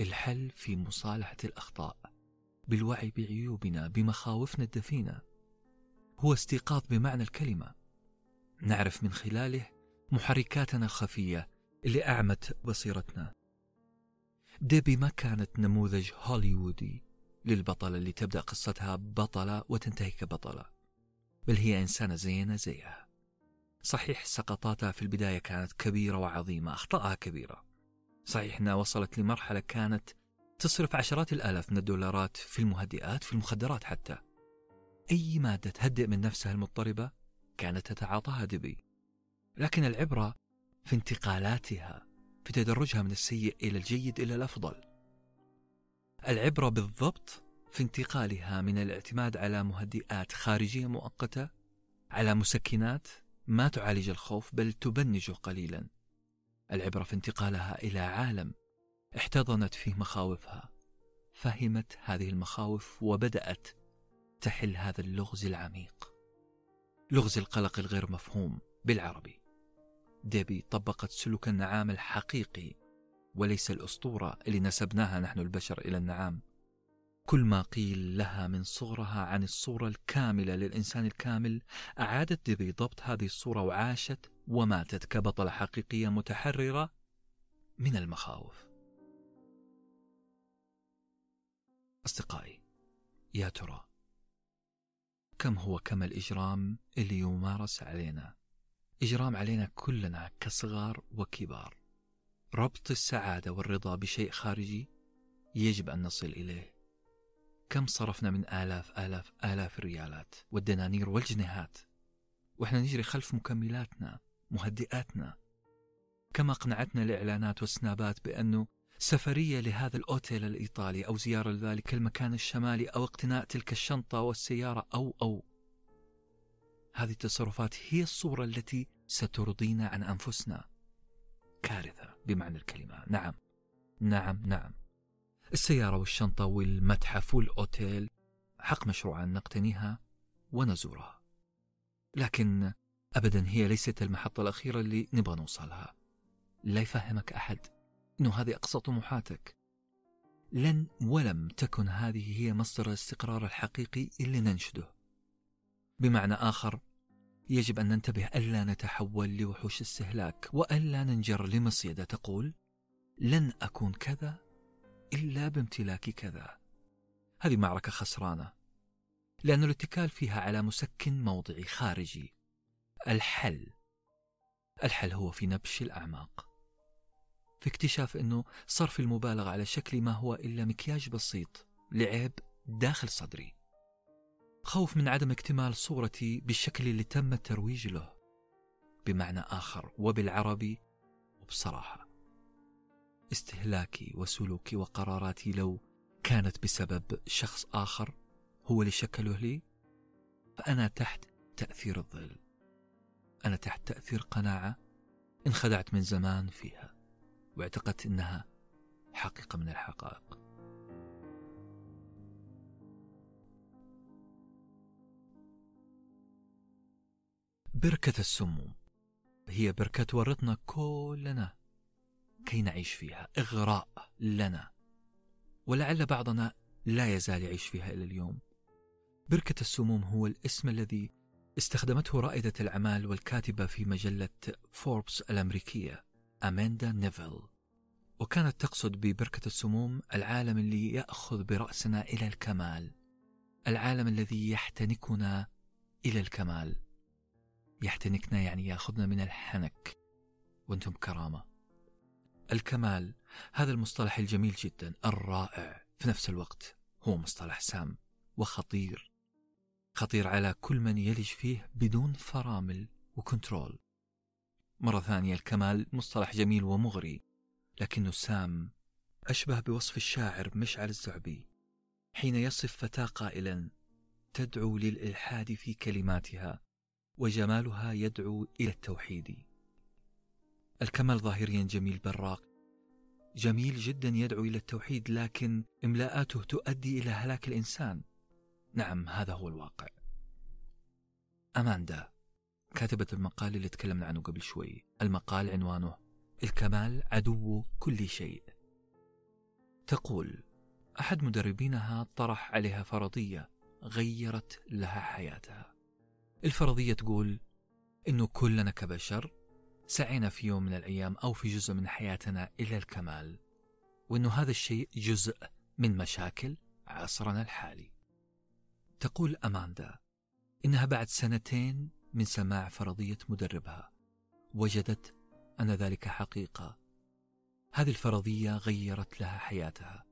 الحل في مصالحة الأخطاء. بالوعي بعيوبنا بمخاوفنا الدفينة. هو استيقاظ بمعنى الكلمة. نعرف من خلاله محركاتنا الخفية اللي أعمت بصيرتنا. ديبي ما كانت نموذج هوليوودي للبطلة اللي تبدأ قصتها بطلة وتنتهي كبطلة بل هي إنسانة زينا زيها. صحيح سقطاتها في البداية كانت كبيرة وعظيمة أخطاءها كبيرة. صحيح أنها وصلت لمرحلة كانت تصرف عشرات الآلاف من الدولارات في المهدئات في المخدرات حتى. أي مادة تهدئ من نفسها المضطربة كانت تتعاطاها دبي. لكن العبرة في انتقالاتها في تدرجها من السيء إلى الجيد إلى الأفضل. العبرة بالضبط في انتقالها من الاعتماد على مهدئات خارجية مؤقتة على مسكنات ما تعالج الخوف بل تبنجه قليلا. العبرة في انتقالها إلى عالم احتضنت فيه مخاوفها فهمت هذه المخاوف وبدأت تحل هذا اللغز العميق. لغز القلق الغير مفهوم بالعربي. ديبي طبقت سلوك النعام الحقيقي وليس الأسطورة اللي نسبناها نحن البشر إلى النعام. كل ما قيل لها من صغرها عن الصورة الكاملة للإنسان الكامل أعادت ديبي ضبط هذه الصورة وعاشت وماتت كبطلة حقيقية متحررة من المخاوف. أصدقائي يا ترى كم هو كم الإجرام اللي يمارس علينا؟ إجرام علينا كلنا كصغار وكبار. ربط السعادة والرضا بشيء خارجي يجب أن نصل إليه. كم صرفنا من آلاف آلاف آلاف الريالات والدنانير والجنيهات. وإحنا نجري خلف مكملاتنا مهدئاتنا. كما أقنعتنا الإعلانات والسنابات بأنه سفرية لهذا الأوتيل الإيطالي أو زيارة لذلك المكان الشمالي أو اقتناء تلك الشنطة والسيارة أو أو. هذه التصرفات هي الصورة التي سترضينا عن أنفسنا. كارثة بمعنى الكلمة. نعم. نعم نعم. السيارة والشنطة والمتحف والأوتيل حق مشروع أن نقتنيها ونزورها. لكن أبدا هي ليست المحطة الأخيرة اللي نبغى نوصلها. لا يفهمك أحد. أنه هذه أقصى طموحاتك. لن ولم تكن هذه هي مصدر الاستقرار الحقيقي اللي ننشده. بمعنى آخر يجب أن ننتبه ألا نتحول لوحوش استهلاك وألا ننجر لمصيدة تقول لن أكون كذا إلا بامتلاك كذا. هذه معركة خسرانة لأن الاتكال فيها على مسكن موضعي خارجي. الحل الحل هو في نبش الأعماق. في اكتشاف أنه صرف المبالغة على شكل ما هو إلا مكياج بسيط لعيب داخل صدري. خوف من عدم اكتمال صورتي بالشكل اللي تم الترويج له. بمعنى آخر وبالعربي وبصراحة. استهلاكي وسلوكي وقراراتي لو كانت بسبب شخص آخر هو اللي شكله لي فأنا تحت تأثير الظل. أنا تحت تأثير قناعة انخدعت من زمان فيها. واعتقدت أنها حقيقة من الحقائق. بركة السموم هي بركة تورطنا كلنا كي نعيش فيها إغراء لنا. ولعل بعضنا لا يزال يعيش فيها إلى اليوم. بركة السموم هو الاسم الذي استخدمته رائدة الأعمال والكاتبة في مجلة فوربس الأمريكية. أماندا نيفل وكانت تقصد ببركة السموم العالم اللي يأخذ برأسنا إلى الكمال العالم الذي يحتنكنا إلى الكمال. يحتنكنا يعني يأخذنا من الحنك. وأنتم كرامة. الكمال هذا المصطلح الجميل جدا الرائع. في نفس الوقت هو مصطلح سام وخطير. خطير على كل من يلج فيه بدون فرامل وكنترول. مرة ثانية الكمال مصطلح جميل ومغري لكنه سام أشبه بوصف الشاعر مشعل الزعبي حين يصف فتاة قائلا تدعو للإلحاد في كلماتها وجمالها يدعو إلى التوحيد. الكمال ظاهريا جميل براق جميل جدا يدعو إلى التوحيد لكن إملاءاته تؤدي إلى هلاك الإنسان. نعم هذا هو الواقع. أماندا. كاتبة المقال اللي تكلمنا عنه قبل شوي. المقال عنوانه الكمال عدو كل شيء. تقول أحد مدربينها طرح عليها فرضية غيرت لها حياتها. الفرضية تقول إنه كلنا كبشر سعينا في يوم من الأيام أو في جزء من حياتنا إلى الكمال وإنه هذا الشيء جزء من مشاكل عصرنا الحالي. تقول أماندا إنها بعد سنتين من سماع فرضية مدربها. وجدت أن ذلك حقيقة. هذه الفرضية غيرت لها حياتها.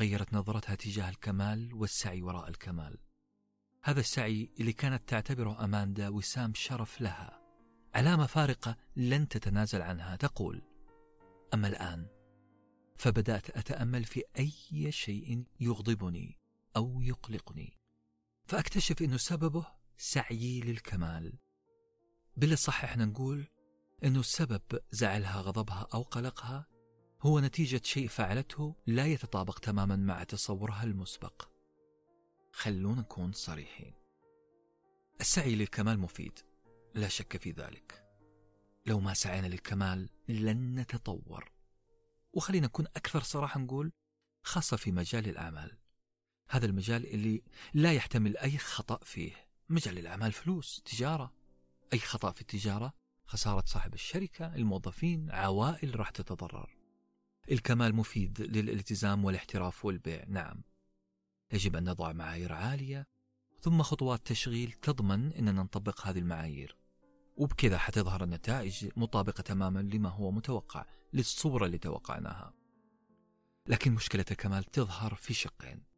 غيرت نظرتها تجاه الكمال والسعي وراء الكمال. هذا السعي اللي كانت تعتبره أماندا وسام شرف لها. علامة فارقة لن تتنازل عنها تقول أما الآن فبدأت أتأمل في أي شيء يغضبني أو يقلقني. فأكتشف أنه سببه سعيي للكمال. بالصح إحنا نقول أنه السبب زعلها غضبها أو قلقها هو نتيجة شيء فعلته لا يتطابق تماما مع تصورها المسبق. خلونا نكون صريحين. السعي للكمال مفيد لا شك في ذلك. لو ما سعينا للكمال لن نتطور. وخلينا نكون أكثر صراحة نقول خاصة في مجال الأعمال. هذا المجال اللي لا يحتمل أي خطأ فيه. مجال الأعمال فلوس تجارة. أي خطأ في التجارة؟ خسارة صاحب الشركة الموظفين عوائل راح تتضرر. الكمال مفيد للالتزام والاحتراف والبيع نعم. يجب أن نضع معايير عالية ثم خطوات تشغيل تضمن أننا نطبق هذه المعايير. وبكذا حتظهر النتائج مطابقة تماما لما هو متوقع للصورة اللي توقعناها. لكن مشكلة الكمال تظهر في شقين.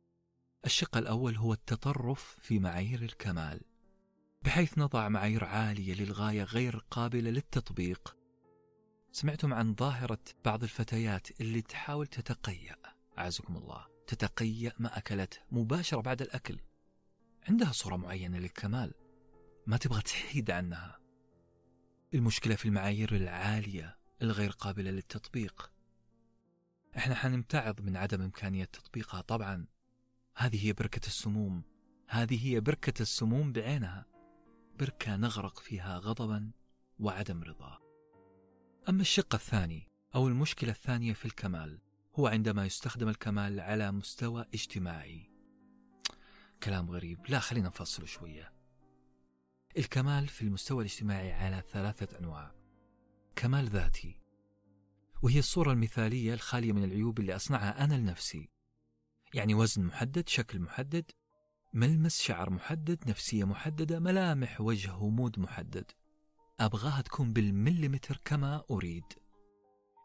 الشق الأول هو التطرف في معايير الكمال بحيث نضع معايير عالية للغاية غير قابلة للتطبيق. سمعتم عن ظاهرة بعض الفتيات اللي تحاول تتقيأ. أعزكم الله تتقيأ ما أكلته مباشرة بعد الأكل. عندها صورة معينة للكمال ما تبغى تحيد عنها. المشكلة في المعايير العالية الغير قابلة للتطبيق. إحنا حنمتعض من عدم إمكانية تطبيقها طبعا. هذه هي بركة السموم. هذه هي بركة السموم بعينها. بركة نغرق فيها غضبا وعدم رضا. أما الشق الثاني أو المشكلة الثانية في الكمال هو عندما يستخدم الكمال على مستوى اجتماعي. كلام غريب. لا خلينا نفصل شوية. الكمال في المستوى الاجتماعي على ثلاثة أنواع. كمال ذاتي. وهي الصورة المثالية الخالية من العيوب اللي أصنعها أنا لنفسي. يعني وزن محدد شكل محدد ملمس شعر محدد نفسية محددة ملامح وجه ومود محدد. أبغاها تكون بالمليمتر كما أريد.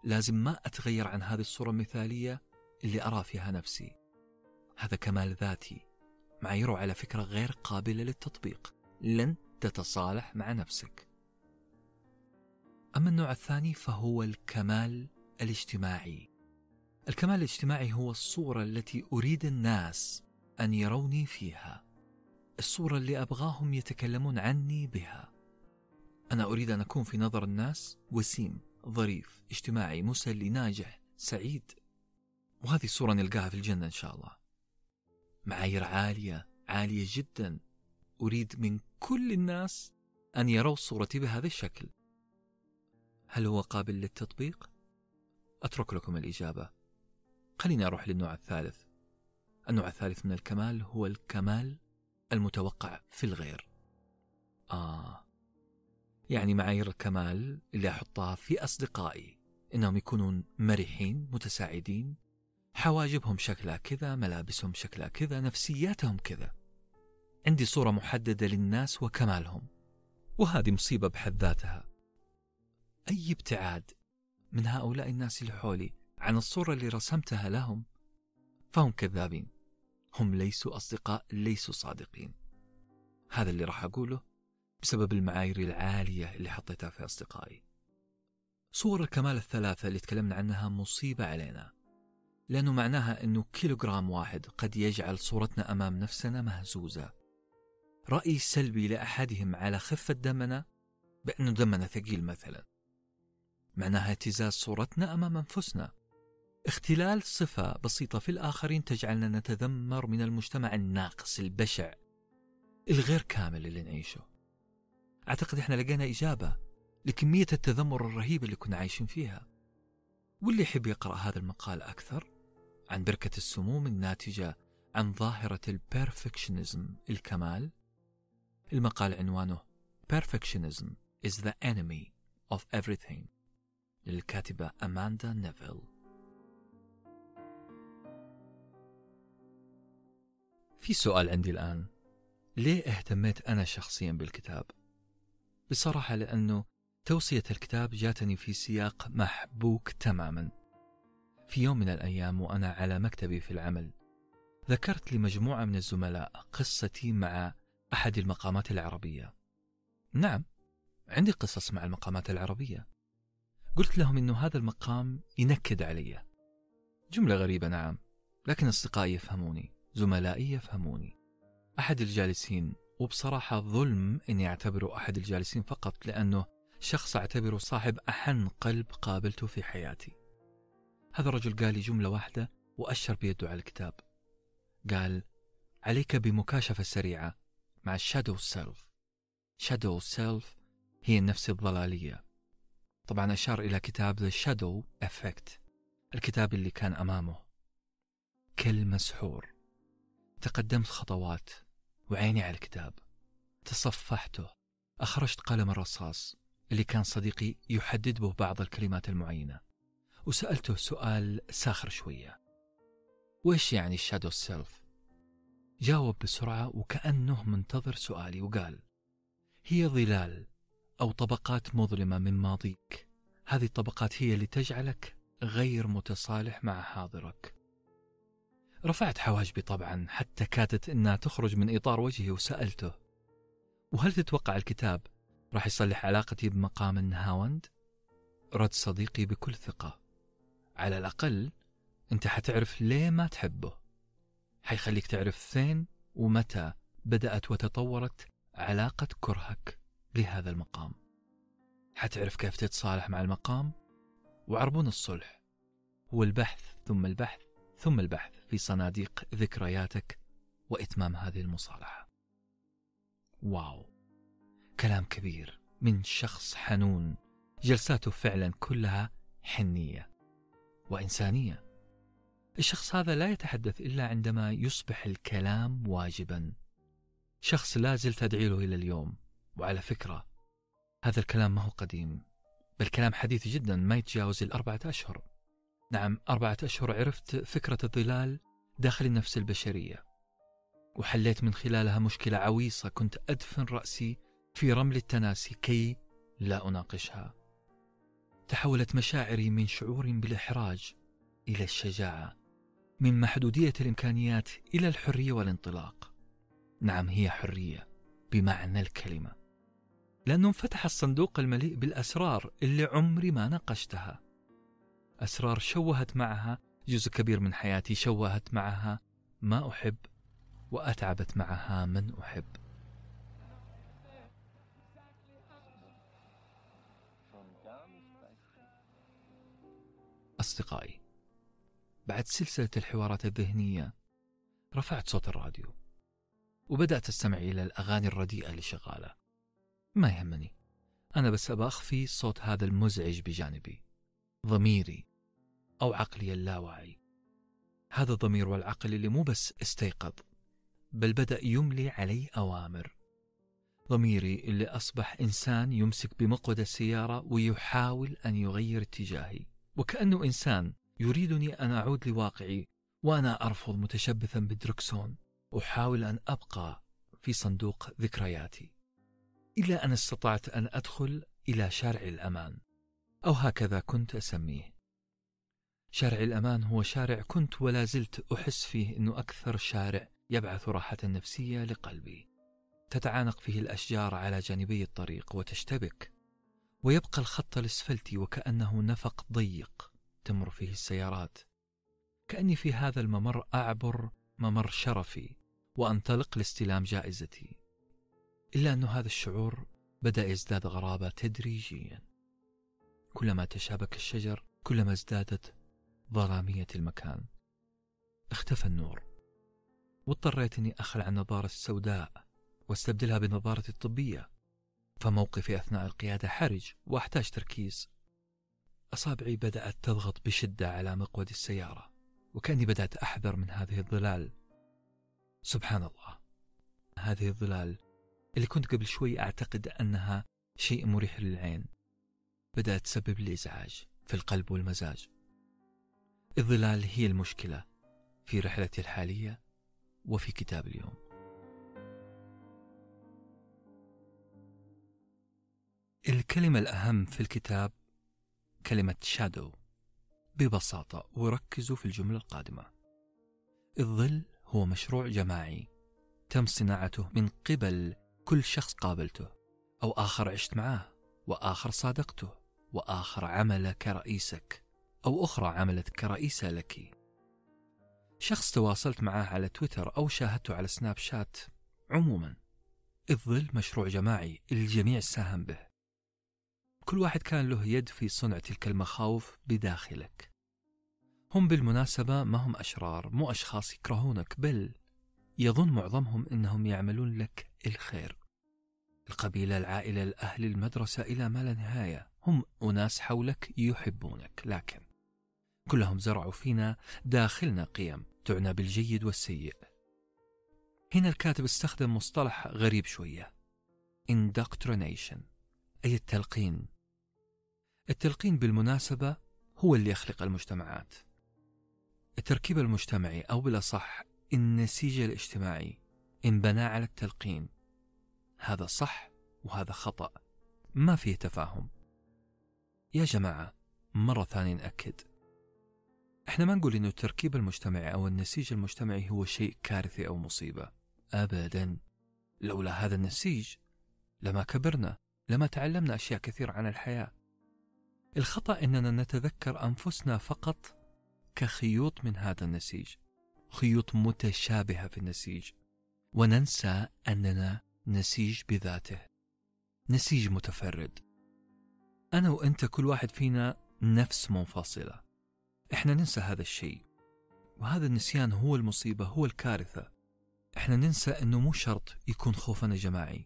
لازم ما أتغير عن هذه الصورة المثالية اللي أرى فيها نفسي. هذا كمال ذاتي. معاييره على فكرة غير قابلة للتطبيق. لن تتصالح مع نفسك. أما النوع الثاني فهو الكمال الاجتماعي. الكمال الاجتماعي هو الصورة التي أريد الناس أن يروني فيها. الصورة اللي أبغاهم يتكلمون عني بها. أنا أريد أن أكون في نظر الناس وسيم ظريف اجتماعي مسلي ناجح سعيد. وهذه الصورة نلقاها في الجنة إن شاء الله. معايير عالية عالية جدا. أريد من كل الناس أن يروا صورتي بهذا الشكل. هل هو قابل للتطبيق؟ أترك لكم الإجابة. خليني أروح للنوع الثالث. النوع الثالث من الكمال هو الكمال المتوقع في الغير. آه. يعني معايير الكمال اللي أحطها في أصدقائي. إنهم يكونون مرحين متساعدين حواجبهم شكلها كذا ملابسهم شكلها كذا نفسياتهم كذا. عندي صورة محددة للناس وكمالهم. وهذه مصيبة بحد ذاتها. أي ابتعاد من هؤلاء الناس اللي حولي عن الصورة اللي رسمتها لهم فهم كذابين. هم ليسوا أصدقاء ليسوا صادقين. هذا اللي راح أقوله بسبب المعايير العالية اللي حطيتها في أصدقائي. صور الكمال الثلاثة اللي تكلمنا عنها مصيبة علينا لأنه معناها أنه كيلوغرام واحد قد يجعل صورتنا أمام نفسنا مهزوزة. رأي سلبي لأحدهم على خفة دمنا بأنه دمنا ثقيل مثلا. معناها اهتزاز صورتنا أمام أنفسنا. اختلال صفة بسيطة في الآخرين تجعلنا نتذمر من المجتمع الناقص البشع الغير كامل اللي نعيشه. أعتقد إحنا لقينا إجابة لكمية التذمر الرهيبة اللي كنا عايشين فيها. واللي يحب يقرأ هذا المقال أكثر عن بركة السموم الناتجة عن ظاهرة ال perfectionism الكمال المقال عنوانه Perfectionism is the enemy of everything للكاتبة أماندا نيفيل في سؤال عندي الآن. ليه اهتميت أنا شخصيا بالكتاب؟ بصراحة لأنه توصية الكتاب جاتني في سياق محبوك تماما. في يوم من الأيام وأنا على مكتبي في العمل ذكرت لمجموعة من الزملاء قصتي مع أحد المقامات العربية. نعم عندي قصص مع المقامات العربية. قلت لهم أنه هذا المقام ينكد علي. جملة غريبة نعم لكن أصدقائي يفهموني. زملائي يفهموني. أحد الجالسين وبصراحة ظلم أني أعتبره أحد الجالسين فقط لأنه شخص أعتبره صاحب أحن قلب قابلته في حياتي. هذا الرجل قال لي جملة واحدة وأشر بيده على الكتاب. قال عليك بمكاشفة سريعة مع ال shadow self shadow self هي النفس الظلالية. طبعا أشار إلى كتاب The Shadow Effect الكتاب اللي كان أمامه. كالمسحور تقدمت خطوات وعيني على الكتاب. تصفحته. أخرجت قلم الرصاص اللي كان صديقي يحدد به بعض الكلمات المعينة. وسألته سؤال ساخر شوية. وإيش يعني الشادو سيلف؟ جاوب بسرعة وكأنه منتظر سؤالي وقال هي ظلال أو طبقات مظلمة من ماضيك. هذه الطبقات هي اللي تجعلك غير متصالح مع حاضرك. رفعت حواجبي طبعا حتى كادت إنها تخرج من إطار وجهي وسألته وهل تتوقع الكتاب راح يصلح علاقتي بمقام النهاوند؟ رد صديقي بكل ثقة على الأقل أنت حتعرف ليه ما تحبه حيخليك تعرف فين ومتى بدأت وتطورت علاقة كرهك لهذا المقام حتعرف كيف تتصالح مع المقام وعربون الصلح هو البحث ثم البحث ثم البحث في صناديق ذكرياتك وإتمام هذه المصالحة. واو كلام كبير من شخص حنون جلساته فعلا كلها حنية وإنسانية. الشخص هذا لا يتحدث إلا عندما يصبح الكلام واجبا. شخص لا زلت أدعي له إلى اليوم وعلى فكرة هذا الكلام ما هو قديم بل كلام حديث جدا ما يتجاوز الأربعة أشهر نعم أربعة أشهر عرفت فكرة الظلال داخل النفس البشرية وحليت من خلالها مشكلة عويصة كنت أدفن رأسي في رمل التناسي كي لا أناقشها. تحولت مشاعري من شعور بالإحراج إلى الشجاعة من محدودية الإمكانيات إلى الحرية والانطلاق. نعم هي حرية بمعنى الكلمة. لأنه انفتح الصندوق المليء بالأسرار اللي عمري ما ناقشتها. أسرار شوهت معها جزء كبير من حياتي شوهت معها ما أحب وأتعبت معها من أحب. أصدقائي بعد سلسلة الحوارات الذهنية رفعت صوت الراديو وبدأت أستمع إلى الأغاني الرديئة اللي شغالة ما يهمني أنا بس أبى أخفي صوت هذا المزعج بجانبي ضميري. أو عقلي اللاواعي هذا الضمير والعقل اللي مو بس استيقظ بل بدأ يملي علي أوامر. ضميري اللي أصبح إنسان يمسك بمقود السيارة ويحاول أن يغير اتجاهي. وكأنه إنسان يريدني أن أعود لواقعي وأنا أرفض متشبثا بالدركسون أحاول أن أبقى في صندوق ذكرياتي. إلى أن استطعت أن أدخل إلى شارع الأمان. أو هكذا كنت أسميه. شارع الأمان هو شارع كنت ولا زلت أحس فيه أنه أكثر شارع يبعث راحة نفسية لقلبي. تتعانق فيه الأشجار على جانبي الطريق وتشتبك ويبقى الخط الأسفلتي وكأنه نفق ضيق تمر فيه السيارات. كأني في هذا الممر أعبر ممر شرفي وأنطلق لاستلام جائزتي إلا أن هذا الشعور بدأ يزداد غرابة تدريجيا. كلما تشابك الشجر كلما ازدادت ظلامية المكان. اختفى النور. واضطريت أني أخلع النظارة السوداء واستبدلها بنظارتي الطبية فموقفي أثناء القيادة حرج وأحتاج تركيز. أصابعي بدأت تضغط بشدة على مقود السيارة وكأني بدأت أحذر من هذه الظلال. سبحان الله هذه الظلال اللي كنت قبل شوي أعتقد أنها شيء مريح للعين. بدأت تسبب لي إزعاج في القلب والمزاج. الظلال هي المشكلة في رحلتي الحالية وفي كتاب اليوم. الكلمة الأهم في الكتاب كلمة شادو ببساطة وركزوا في الجملة القادمة. الظل هو مشروع جماعي تم صناعته من قبل كل شخص قابلته أو آخر عشت معاه وآخر صادقته وآخر عمل كرئيسك. أو أخرى عملت كرئيسة لك. شخص تواصلت معاه على تويتر أو شاهدته على سناب شات عموما. الظل مشروع جماعي الجميع ساهم به. كل واحد كان له يد في صنع تلك المخاوف بداخلك. هم بالمناسبة ما هم أشرار مو أشخاص يكرهونك بل يظن معظمهم أنهم يعملون لك الخير. القبيلة العائلة الأهل المدرسة إلى ما لا نهاية. هم أناس حولك يحبونك لكن كلهم زرعوا فينا داخلنا قيم تعنى بالجيد والسيء. هنا الكاتب استخدم مصطلح غريب شوية. Indoctrination أي التلقين. التلقين بالمناسبة هو اللي يخلق المجتمعات. التركيب المجتمعي أو بالأصح النسيج الاجتماعي انبنى على التلقين. هذا صح وهذا خطأ. ما فيه تفاهم. يا جماعة مرة ثانية نأكد. إحنا ما نقول إنه التركيب المجتمعي أو النسيج المجتمعي هو شيء كارثي أو مصيبة. ابدا. لولا هذا النسيج لما كبرنا لما تعلمنا أشياء كثيرة عن الحياة. الخطأ إننا نتذكر أنفسنا فقط كخيوط من هذا النسيج خيوط متشابهة في النسيج. وننسى أننا نسيج بذاته نسيج متفرد. أنا وأنت كل واحد فينا نفس منفصلة. إحنا ننسى هذا الشيء وهذا النسيان هو المصيبة هو الكارثة. إحنا ننسى أنه مو شرط يكون خوفنا جماعي.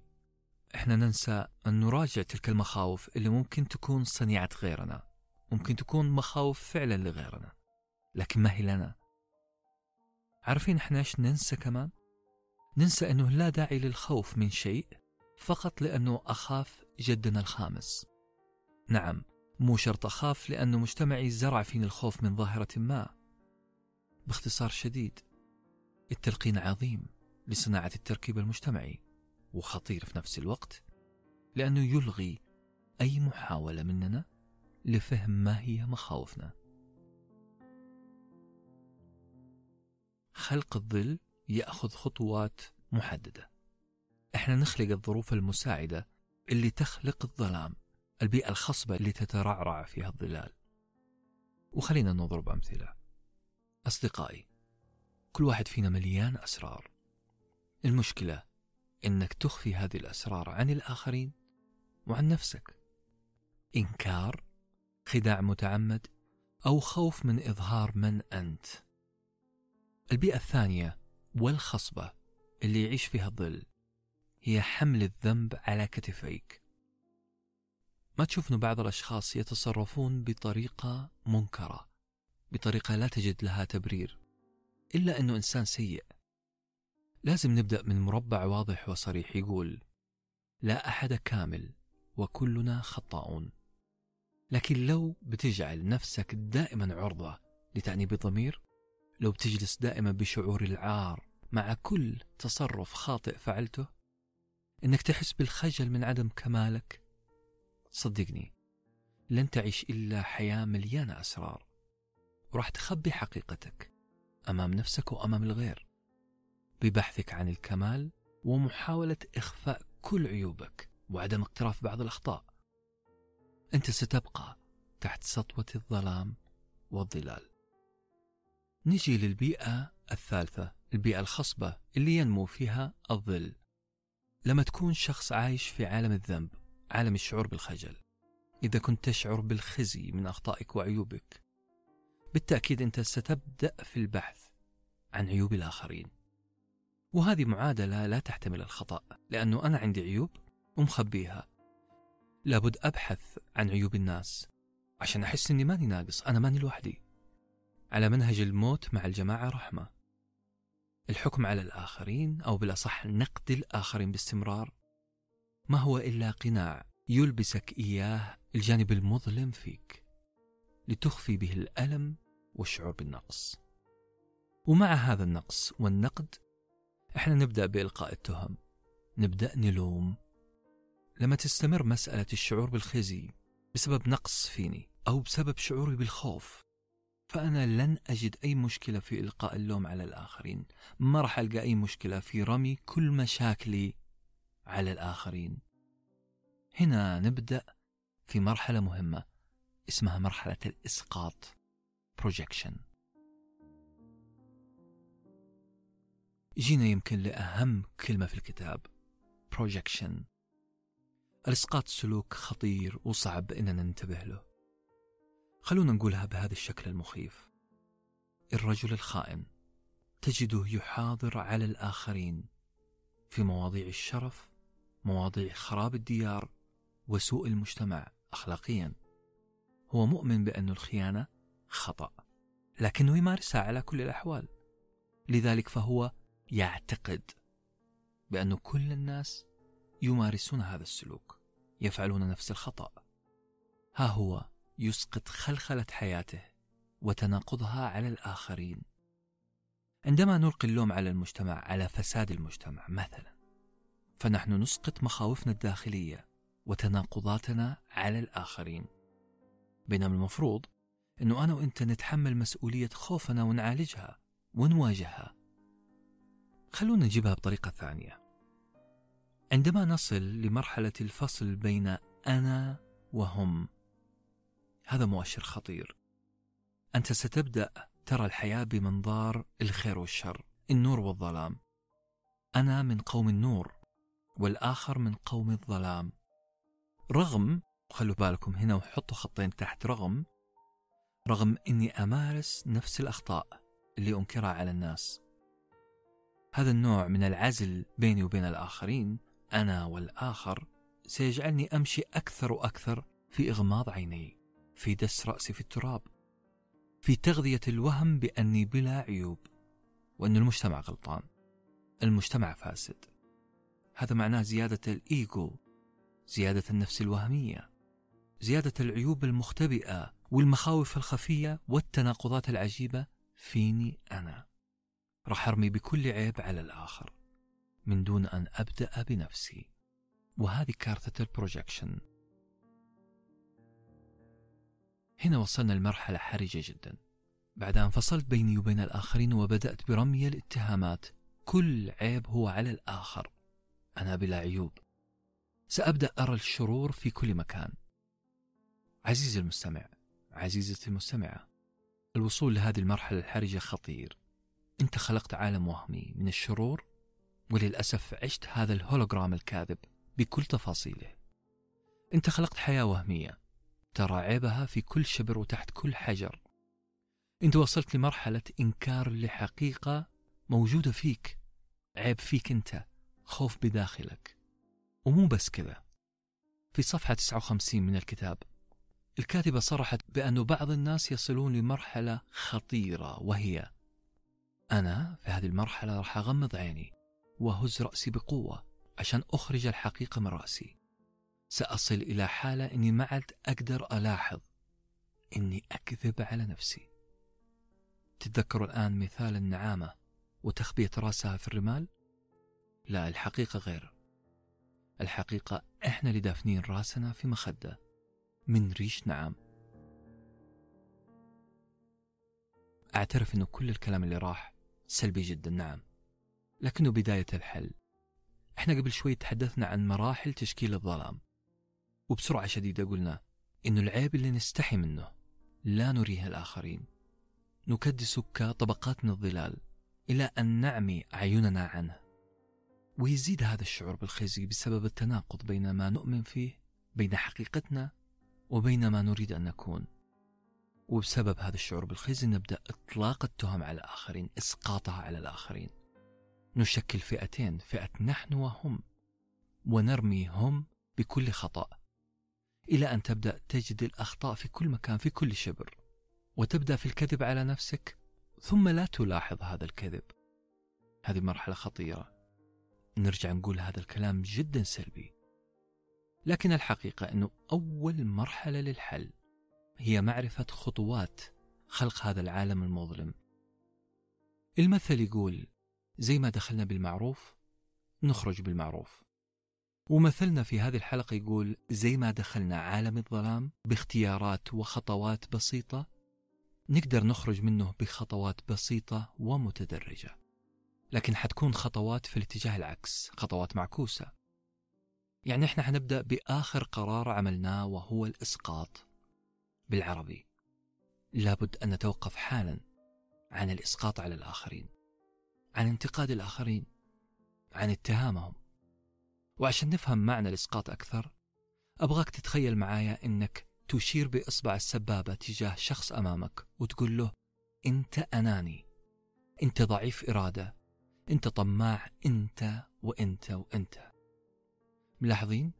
إحنا ننسى أن نراجع تلك المخاوف اللي ممكن تكون صنيعة غيرنا ممكن تكون مخاوف فعلا لغيرنا لكن ما هي لنا. عارفين إحنا إيش ننسى كمان؟ ننسى إنه لا داعي للخوف من شيء فقط لأنه أخاف جدنا الخامس. نعم مو شرط أخاف لأنه مجتمعي زرع فيني الخوف من ظاهرة ما. باختصار شديد التلقين عظيم لصناعة التركيب المجتمعي وخطير في نفس الوقت لأنه يلغي أي محاولة مننا لفهم ما هي مخاوفنا. خلق الظل يأخذ خطوات محددة. إحنا نخلق الظروف المساعدة اللي تخلق الظلام. البيئة الخصبة اللي تترعرع فيها الظلال. وخلينا نضرب أمثلة أصدقائي كل واحد فينا مليان أسرار. المشكلة إنك تخفي هذه الأسرار عن الآخرين وعن نفسك. إنكار خداع متعمد أو خوف من إظهار من أنت. البيئة الثانية والخصبة اللي يعيش فيها الظل هي حمل الذنب على كتفيك. ما تشوف أن بعض الأشخاص يتصرفون بطريقة منكرة بطريقة لا تجد لها تبرير إلا أنه إنسان سيء. لازم نبدأ من مربع واضح وصريح يقول لا أحد كامل وكلنا خطاؤون. لكن لو بتجعل نفسك دائما عرضة لتأنيب الضمير لو بتجلس دائما بشعور العار مع كل تصرف خاطئ فعلته إنك تحس بالخجل من عدم كمالك صدقني لن تعيش إلا حياة مليانة أسرار وراح تخبي حقيقتك أمام نفسك وأمام الغير ببحثك عن الكمال ومحاولة إخفاء كل عيوبك وعدم اقتراف بعض الأخطاء. أنت ستبقى تحت سطوة الظلام والظلال. نجي للبيئة الثالثة البيئة الخصبة اللي ينمو فيها الظل. لما تكون شخص عايش في عالم الذنب عالم الشعور بالخجل. إذا كنت تشعر بالخزي من أخطائك وعيوبك بالتأكيد أنت ستبدأ في البحث عن عيوب الآخرين. وهذه معادلة لا تحتمل الخطأ لأنه أنا عندي عيوب ومخبيها. لابد أبحث عن عيوب الناس عشان أحس أني ماني ناقص أنا ماني لوحدي. على منهج الموت مع الجماعة رحمة. الحكم على الآخرين أو بالأصح نقد الآخرين باستمرار ما هو إلا قناع يلبسك إياه الجانب المظلم فيك لتخفي به الألم والشعور بالنقص ومع هذا النقص والنقد إحنا نبدأ بإلقاء التهم نبدأ نلوم. لما تستمر مسألة الشعور بالخزي بسبب نقص فيني أو بسبب شعوري بالخوف فأنا لن أجد أي مشكلة في إلقاء اللوم على الآخرين. ما راح ألقى أي مشكلة في رمي كل مشاكلي على الآخرين. هنا نبدأ في مرحلة مهمة اسمها مرحلة الإسقاط. Projection. جينا يمكن لأهم كلمة في الكتاب. Projection. الإسقاط سلوك خطير وصعب إننا ننتبه له. خلونا نقولها بهذا الشكل المخيف. الرجل الخائن. تجده يحاضر على الآخرين في مواضيع الشرف مواضيع خراب الديار وسوء المجتمع أخلاقيا. هو مؤمن بأن الخيانة خطأ لكنه يمارسها على كل الأحوال. لذلك فهو يعتقد بأن كل الناس يمارسون هذا السلوك يفعلون نفس الخطأ. ها هو يسقط خلخلة حياته وتناقضها على الآخرين. عندما نلقي اللوم على المجتمع على فساد المجتمع مثلا فنحن نسقط مخاوفنا الداخلية وتناقضاتنا على الآخرين. بينما المفروض أنه أنا وإنت نتحمل مسؤولية خوفنا ونعالجها ونواجهها. خلونا نجيبها بطريقة ثانية. عندما نصل لمرحلة الفصل بين أنا وهم هذا مؤشر خطير. أنت ستبدأ ترى الحياة بمنظار الخير والشر النور والظلام. أنا من قوم النور. والآخر من قوم الظلام. رغم خلوا بالكم هنا وحطوا خطين تحت رغم رغم أني أمارس نفس الأخطاء اللي أنكرها على الناس. هذا النوع من العزل بيني وبين الآخرين أنا والآخر سيجعلني أمشي أكثر وأكثر في إغماض عيني في دس رأسي في التراب في تغذية الوهم بأني بلا عيوب وأن المجتمع غلطان المجتمع فاسد. هذا معناه زيادة الإيجو زيادة النفس الوهمية زيادة العيوب المختبئة والمخاوف الخفية والتناقضات العجيبة. فيني أنا؟ راح أرمي بكل عيب على الآخر من دون أن أبدأ بنفسي. وهذه كارثة البروجكشن. هنا وصلنا لمرحلة حرجة جدا. بعد أن فصلت بيني وبين الآخرين وبدأت برمي الاتهامات كل عيب هو على الآخر. أنا بلا عيوب. سأبدأ أرى الشرور في كل مكان. عزيزي المستمع عزيزتي المستمعة الوصول لهذه المرحلة الحرجة خطير. أنت خلقت عالم وهمي من الشرور وللأسف عشت هذا الهولوجرام الكاذب بكل تفاصيله. أنت خلقت حياة وهمية ترى عيبها في كل شبر وتحت كل حجر. أنت وصلت لمرحلة إنكار لحقيقة موجودة فيك عيب فيك أنت. خوف بداخلك. ومو بس كذا. في صفحة 59 من الكتاب الكاتبة صرحت بأن بعض الناس يصلون لمرحلة خطيرة وهي أنا في هذه المرحلة راح أغمض عيني وأهز رأسي بقوة عشان أخرج الحقيقة من رأسي. سأصل إلى حالة إني ما عاد أقدر ألاحظ إني أكذب على نفسي. تتذكروا الآن مثال النعامة وتخبية رأسها في الرمال؟ لا الحقيقة غير. الحقيقة إحنا اللي دافنين رأسنا في مخدة من ريش نعام. أعترف أنه كل الكلام اللي راح سلبي جدا نعم. لكنه بداية الحل. إحنا قبل شوي تحدثنا عن مراحل تشكيل الظلام. وبسرعة شديدة قلنا إنه العيب اللي نستحي منه لا نريه الآخرين. نكدس كطبقات من الظلال إلى أن نعمي أعيننا عنه. ويزيد هذا الشعور بالخزي بسبب التناقض بين ما نؤمن فيه بين حقيقتنا وبين ما نريد أن نكون. وبسبب هذا الشعور بالخزي نبدأ إطلاق التهم على الآخرين إسقاطها على الآخرين. نشكل فئتين فئة نحن وهم ونرمي هم بكل خطأ. إلى أن تبدأ تجد الأخطاء في كل مكان في كل شبر. وتبدأ في الكذب على نفسك ثم لا تلاحظ هذا الكذب. هذه مرحلة خطيرة. نرجع نقول هذا الكلام جدا سلبي. لكن الحقيقة أنه أول مرحلة للحل هي معرفة خطوات خلق هذا العالم المظلم. المثل يقول زي ما دخلنا بالمعروف نخرج بالمعروف. ومثلنا في هذه الحلقة يقول زي ما دخلنا عالم الظلام باختيارات وخطوات بسيطة نقدر نخرج منه بخطوات بسيطة ومتدرجة. لكن حتكون خطوات في الاتجاه العكس خطوات معكوسة. يعني إحنا حنبدأ بآخر قرار عملناه وهو الإسقاط. بالعربي لابد أن نتوقف حالا عن الإسقاط على الآخرين عن انتقاد الآخرين عن اتهامهم. وعشان نفهم معنى الإسقاط أكثر أبغاك تتخيل معايا أنك تشير بإصبع السبابة تجاه شخص أمامك وتقول له أنت أناني أنت ضعيف إرادة أنت طماع أنت وأنت وأنت. ملاحظين؟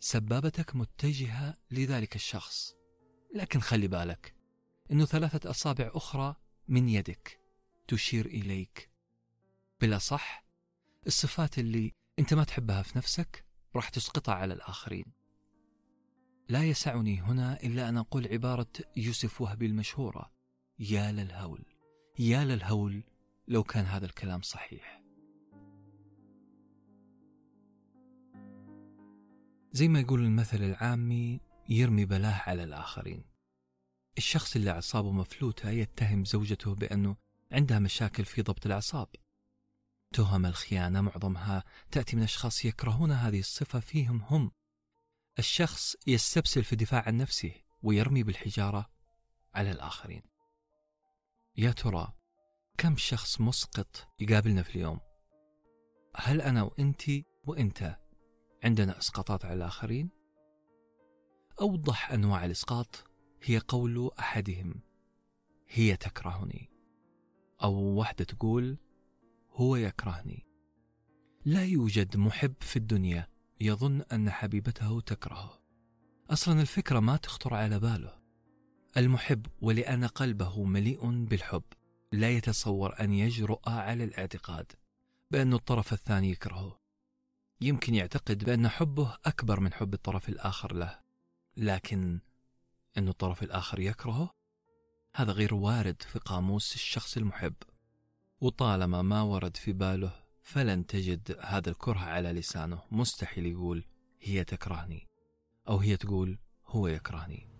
سبابتك متجهة لذلك الشخص. لكن خلي بالك أنه ثلاثة أصابع أخرى من يدك تشير إليك. بلا صح الصفات اللي أنت ما تحبها في نفسك راح تسقطها على الآخرين. لا يسعني هنا إلا أن أقول عبارة يوسف وهبي المشهورة يا للهول يا للهول لو كان هذا الكلام صحيح. زي ما يقول المثل العامي يرمي بلاه على الآخرين. الشخص اللي أعصابه مفلوتة يتهم زوجته بأنه عندها مشاكل في ضبط الأعصاب. تهم الخيانة معظمها تأتي من أشخاص يكرهون هذه الصفة فيهم هم. الشخص يستبسل في الدفاع عن نفسه ويرمي بالحجارة على الآخرين. يا ترى كم شخص مسقط يقابلنا في اليوم؟ هل أنا وأنت وأنت عندنا إسقاطات على الآخرين؟ أوضح أنواع الإسقاط هي قول أحدهم هي تكرهني. أو واحدة تقول هو يكرهني. لا يوجد محب في الدنيا يظن أن حبيبته تكرهه. أصلا الفكرة ما تخطر على باله. المحب ولأن قلبه مليء بالحب. لا يتصور أن يجرؤ على الاعتقاد بأن الطرف الثاني يكرهه. يمكن يعتقد بأن حبه أكبر من حب الطرف الآخر له لكن أن الطرف الآخر يكرهه؟ هذا غير وارد في قاموس الشخص المحب. وطالما ما ورد في باله فلن تجد هذا الكره على لسانه. مستحيل يقول هي تكرهني أو هي تقول هو يكرهني.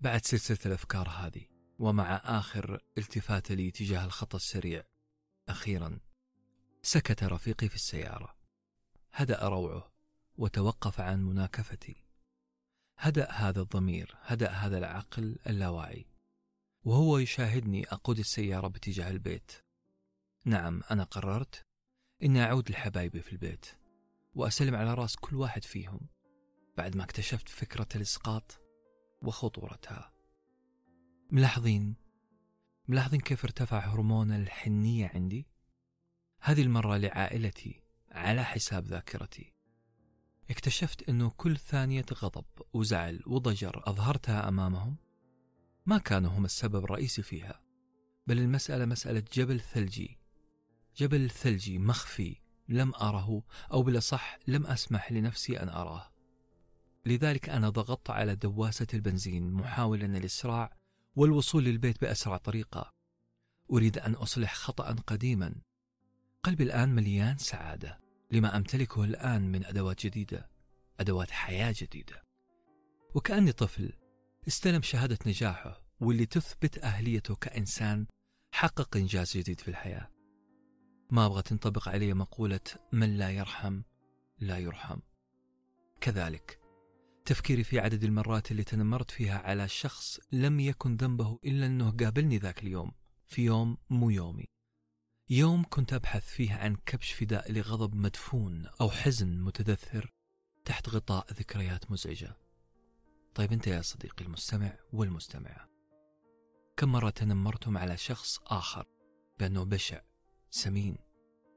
بعد سلسلة الأفكار هذه ومع آخر التفات لي تجاه الخط السريع. أخيرا سكت رفيقي في السيارة. هدأ روعه وتوقف عن مناكفتي. هدأ هذا الضمير هدأ هذا العقل اللاواعي. وهو يشاهدني أقود السيارة باتجاه البيت. نعم أنا قررت إني أعود لحبايبي في البيت وأسلم على رأس كل واحد فيهم. بعد ما اكتشفت فكرة الإسقاط وخطورتها. ملاحظين؟ ملاحظين كيف ارتفع هرمون الحنية عندي؟ هذه المرة لعائلتي على حساب ذاكرتي. اكتشفت أنه كل ثانية غضب وزعل وضجر أظهرتها أمامهم. ما كانوا هم السبب الرئيسي فيها بل المسألة مسألة جبل ثلجي. جبل ثلجي مخفي لم أره أو بالأصح لم أسمح لنفسي أن أراه. لذلك أنا ضغطت على دواسة البنزين محاولا الإسراع والوصول للبيت بأسرع طريقة. أريد أن أصلح خطأ قديما. قلبي الآن مليان سعادة لما أمتلكه الآن من أدوات جديدة أدوات حياة جديدة. وكأني طفل استلم شهادة نجاحه واللي تثبت أهليته كإنسان حقق إنجاز جديد في الحياة. ما أبغى تنطبق علي مقولة من لا يرحم لا يرحم كذلك. تفكيري في عدد المرات اللي تنمرت فيها على شخص لم يكن ذنبه إلا أنه قابلني ذاك اليوم في يوم مو يومي. يوم كنت أبحث فيه عن كبش فداء لغضب مدفون أو حزن متدثر تحت غطاء ذكريات مزعجة. طيب أنت يا صديقي المستمع والمستمعة كم مرة تنمرتم على شخص آخر بأنه بشع سمين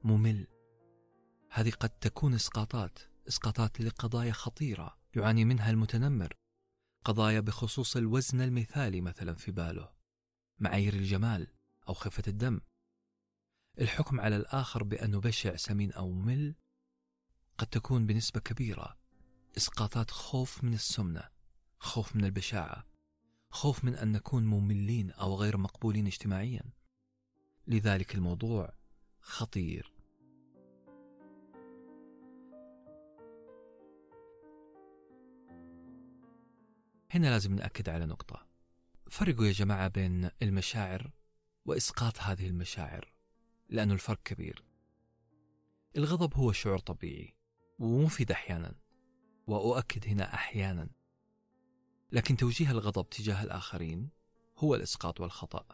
ممل؟ هذه قد تكون إسقاطات إسقاطات لقضايا خطيرة يعاني منها المتنمر قضايا بخصوص الوزن المثالي مثلا في باله معايير الجمال أو خفة الدم. الحكم على الآخر بأنه بشع سمين أو ممل قد تكون بنسبة كبيرة. إسقاطات خوف من السمنة خوف من البشاعة خوف من أن نكون مملين أو غير مقبولين اجتماعيا. لذلك الموضوع خطير. هنا لازم نأكد على نقطة. فرقوا يا جماعة بين المشاعر وإسقاط هذه المشاعر لأنه الفرق كبير. الغضب هو شعور طبيعي ومفيد أحيانا وأؤكد هنا أحيانا. لكن توجيه الغضب تجاه الآخرين هو الإسقاط والخطأ.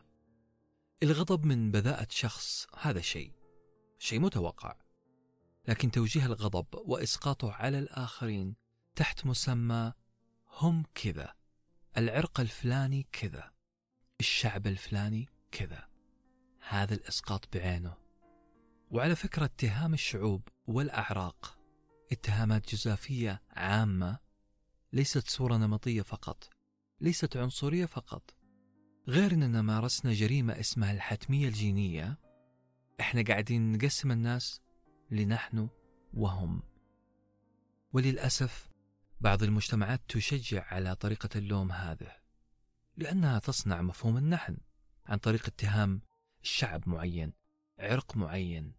الغضب من بذاءة شخص هذا شيء شيء متوقع. لكن توجيه الغضب وإسقاطه على الآخرين تحت مسمى هم كذا. العرق الفلاني كذا. الشعب الفلاني كذا. هذا الإسقاط بعينه. وعلى فكرة اتهام الشعوب والأعراق. اتهامات جزافية عامة. ليست صورة نمطية فقط. ليست عنصرية فقط. غير أننا مارسنا جريمة اسمها الحتمية الجينية. إحنا قاعدين نقسم الناس لنحن وهم. وللأسف بعض المجتمعات تشجع على طريقة اللوم هذه لأنها تصنع مفهوم النحن عن طريق اتهام شعب معين عرق معين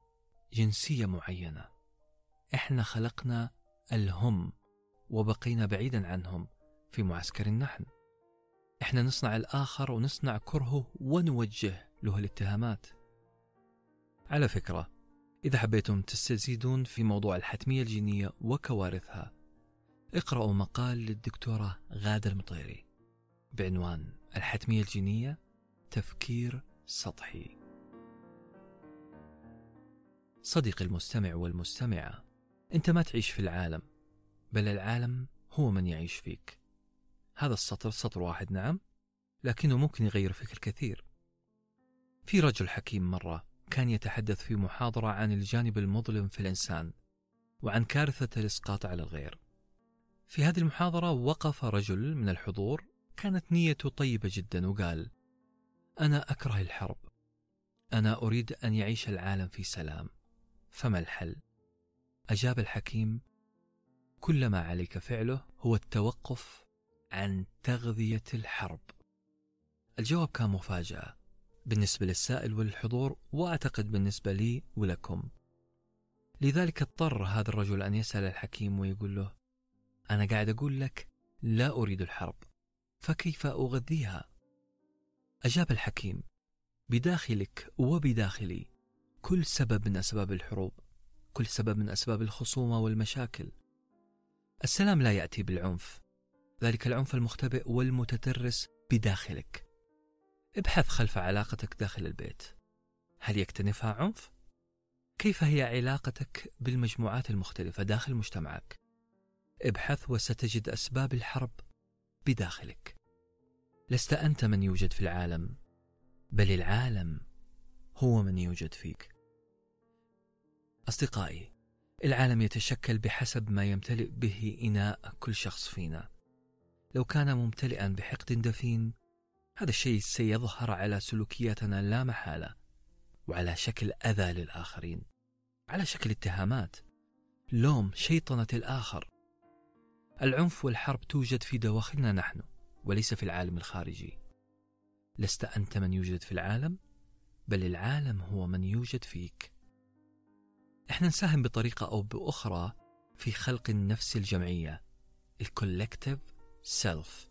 جنسية معينة. إحنا خلقنا الهم وبقينا بعيدا عنهم في معسكر النحن. إحنا نصنع الآخر ونصنع كرهه ونوجه له الاتهامات. على فكرة إذا حبيتم تستزيدون في موضوع الحتمية الجينية وكوارثها اقرأوا مقال للدكتورة غادة المطيري بعنوان الحتمية الجينية تفكير سطحي. صديقي المستمع والمستمعة أنت ما تعيش في العالم بل العالم هو من يعيش فيك. هذا السطر سطر واحد نعم لكنه ممكن يغير فيك الكثير في رجل حكيم مرة كان يتحدث في محاضرة عن الجانب المظلم في الإنسان وعن كارثة الإسقاط على الغير. في هذه المحاضرة وقف رجل من الحضور كانت نيته طيبة جدا وقال أنا أكره الحرب. أنا أريد أن يعيش العالم في سلام. فما الحل؟ أجاب الحكيم كل ما عليك فعله هو التوقف عن تغذية الحرب. الجواب كان مفاجأة. بالنسبة للسائل والحضور وأعتقد بالنسبة لي ولكم. لذلك اضطر هذا الرجل أن يسأل الحكيم ويقول له أنا قاعد أقول لك لا أريد الحرب فكيف أغذيها؟ أجاب الحكيم بداخلك وبداخلي كل سبب من أسباب الحروب كل سبب من أسباب الخصومة والمشاكل السلام لا يأتي بالعنف ذلك العنف المختبئ والمتترس بداخلك ابحث خلف علاقتك داخل البيت هل يكتنفها عنف؟ كيف هي علاقتك بالمجموعات المختلفة داخل مجتمعك؟ ابحث وستجد أسباب الحرب بداخلك. لست أنت من يوجد في العالم بل العالم هو من يوجد فيك. أصدقائي العالم يتشكل بحسب ما يمتلئ به إناء كل شخص فينا. لو كان ممتلئا بحقد دفين هذا الشيء سيظهر على سلوكياتنا لا محالة وعلى شكل أذى للآخرين. على شكل اتهامات لوم شيطنة الآخر. العنف والحرب توجد في دواخلنا نحن وليس في العالم الخارجي. لست أنت من يوجد في العالم؟ بل العالم هو من يوجد فيك. إحنا نساهم بطريقة أو بأخرى في خلق النفس الجمعية ال collective self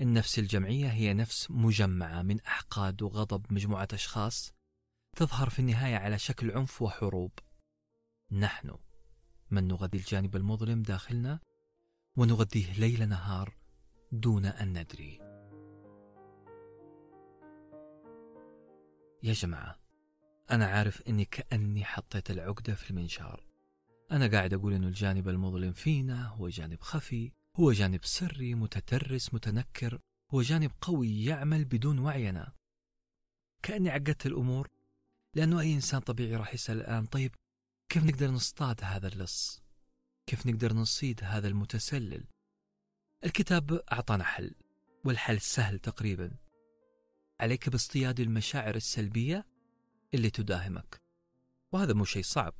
النفس الجمعية هي نفس مجمعة من أحقاد وغضب مجموعة أشخاص تظهر في النهاية على شكل عنف وحروب. نحن من نغذي الجانب المظلم داخلنا ونغذيه ليل نهار دون أن ندري. يا جماعة أنا عارف إني كأني حطيت العقدة في المنشار. أنا قاعد أقول إنه الجانب المظلم فينا هو جانب خفي هو جانب سري متترس متنكر هو جانب قوي يعمل بدون وعينا كأني عقدت الأمور لأنه أي إنسان طبيعي راح يسأل الآن طيب كيف نقدر نصطاد هذا اللص؟ كيف نقدر نصيد هذا المتسلل. الكتاب أعطانا حل والحل سهل تقريبا. عليك باصطياد المشاعر السلبية اللي تداهمك. وهذا مو شيء صعب.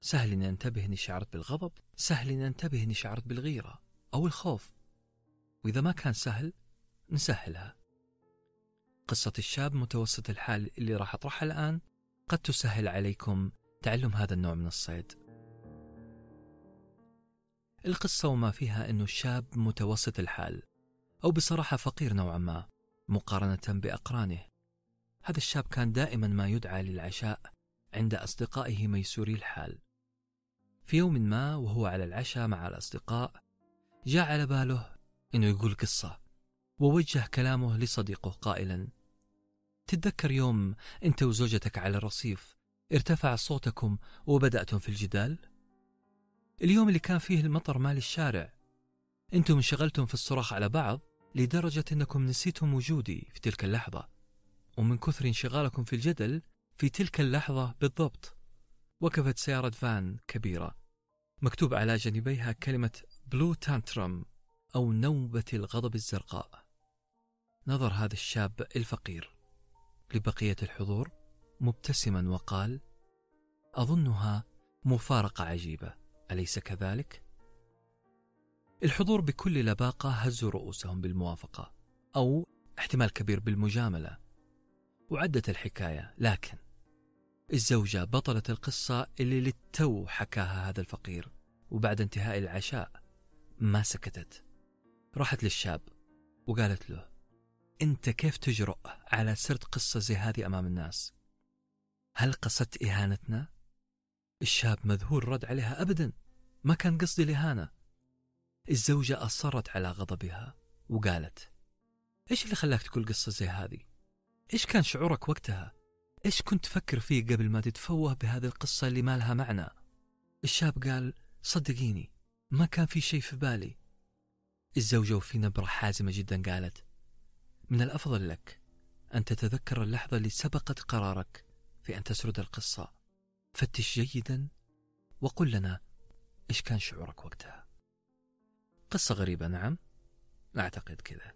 سهل اني أنتبه اني شعرت بالغضب سهل اني أنتبه اني شعرت بالغيرة أو الخوف. وإذا ما كان سهل نسهلها. قصة الشاب متوسط الحال اللي راح أطرحها الآن قد تسهل عليكم تعلم هذا النوع من الصيد. القصة وما فيها أنه الشاب متوسط الحال أو بصراحة فقير نوعا ما مقارنة بأقرانه هذا الشاب كان دائما ما يدعى للعشاء عند أصدقائه ميسوري الحال في يوم ما وهو على العشاء مع الأصدقاء جاء على باله أنه يقول قصة ووجه كلامه لصديقه قائلا تتذكر يوم أنت وزوجتك على الرصيف ارتفع صوتكم وبدأتم في الجدال؟ اليوم اللي كان فيه المطر مال الشارع. أنتم انشغلتم في الصراخ على بعض لدرجة أنكم نسيتم وجودي في تلك اللحظة. ومن كثر انشغالكم في الجدل في تلك اللحظة بالضبط وقفت سيارة فان كبيرة. مكتوب على جانبيها كلمة بلو تانترم أو نوبة الغضب الزرقاء. نظر هذا الشاب الفقير لبقية الحضور مبتسما وقال أظنها مفارقة عجيبة. أليس كذلك؟ الحضور بكل لباقة هزوا رؤوسهم بالموافقة أو احتمال كبير بالمجاملة وعدت الحكاية لكن الزوجة بطلة القصة اللي للتو حكاها هذا الفقير وبعد انتهاء العشاء ما سكتت راحت للشاب وقالت له أنت كيف تجرؤ على سرد قصة زي هذه أمام الناس هل قصدت إهانتنا؟ الشاب مذهول رد عليها أبدا ما كان قصدي الإهانة الزوجة أصرت على غضبها وقالت إيش اللي خلاك تقول قصة زي هذه؟ إيش كان شعورك وقتها؟ إيش كنت تفكر فيه قبل ما تتفوه بهذه القصة اللي ما لها معنى؟ الشاب قال صدقيني ما كان في شيء في بالي الزوجة وفي نبرة حازمة جدا قالت من الأفضل لك أن تتذكر اللحظة اللي سبقت قرارك في أن تسرد القصة فتش جيدا وقل لنا إيش كان شعورك وقتها؟ قصة غريبة نعم. أعتقد كذا.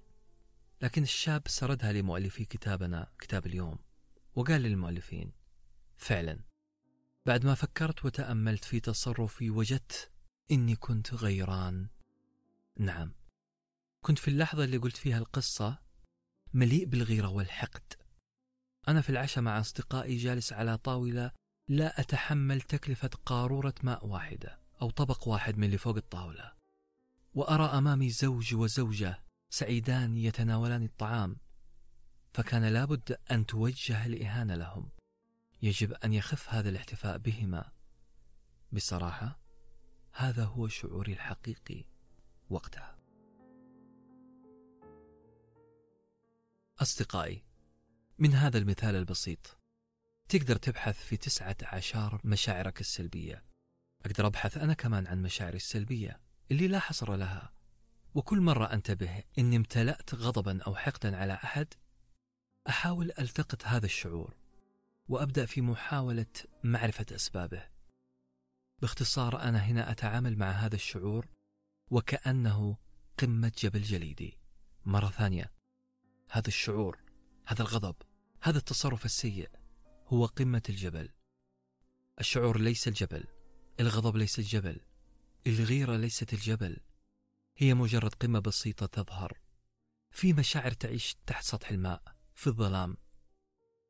لكن الشاب سردها لمؤلفي كتابنا كتاب اليوم وقال للمؤلفين فعلا بعد ما فكرت وتأملت في تصرفي وجدت إني كنت غيران. نعم. كنت في اللحظة اللي قلت فيها القصة مليء بالغيرة والحقد. أنا في العشاء مع أصدقائي جالس على طاولة لا أتحمل تكلفة قارورة ماء واحدة. أو طبق واحد من اللي فوق الطاولة. وأرى أمامي زوج وزوجة سعيدان يتناولان الطعام فكان لابد أن توجه الإهانة لهم. يجب أن يخف هذا الاحتفاء بهما. بصراحة هذا هو شعوري الحقيقي وقتها. أصدقائي من هذا المثال البسيط. تقدر تبحث في تسعة عشر مشاعرك السلبية. أقدر أبحث أنا كمان عن مشاعري السلبية اللي لا حصر لها. وكل مرة أنتبه إني امتلأت غضبا أو حقدا على أحد أحاول ألتقط هذا الشعور وأبدأ في محاولة معرفة أسبابه. باختصار أنا هنا أتعامل مع هذا الشعور وكأنه قمة جبل جليدي. مرة ثانية هذا الشعور هذا الغضب هذا التصرف السيء هو قمة الجبل. الشعور ليس الجبل. الغضب ليس الجبل الغيرة ليست الجبل. هي مجرد قمة بسيطة تظهر. في مشاعر تعيش تحت سطح الماء في الظلام.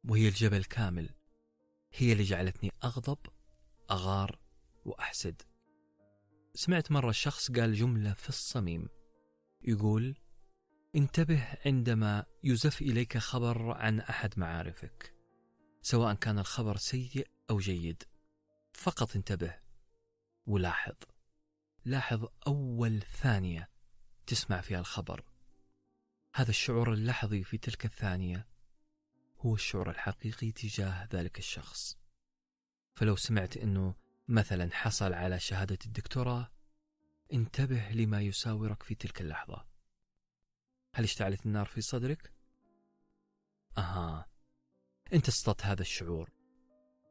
وهي الجبل كامل. هي اللي جعلتني أغضب أغار وأحسد. سمعت مرة شخص قال جملة في الصميم. يقول انتبه عندما يزف إليك خبر عن أحد معارفك سواء كان الخبر سيء أو جيد. فقط انتبه. ولاحظ. لاحظ أول ثانية تسمع فيها الخبر. هذا الشعور اللحظي في تلك الثانية هو الشعور الحقيقي تجاه ذلك الشخص. فلو سمعت أنه مثلا حصل على شهادة الدكتوراه انتبه لما يساورك في تلك اللحظة. هل اشتعلت النار في صدرك؟ أها أنت اصطدت هذا الشعور.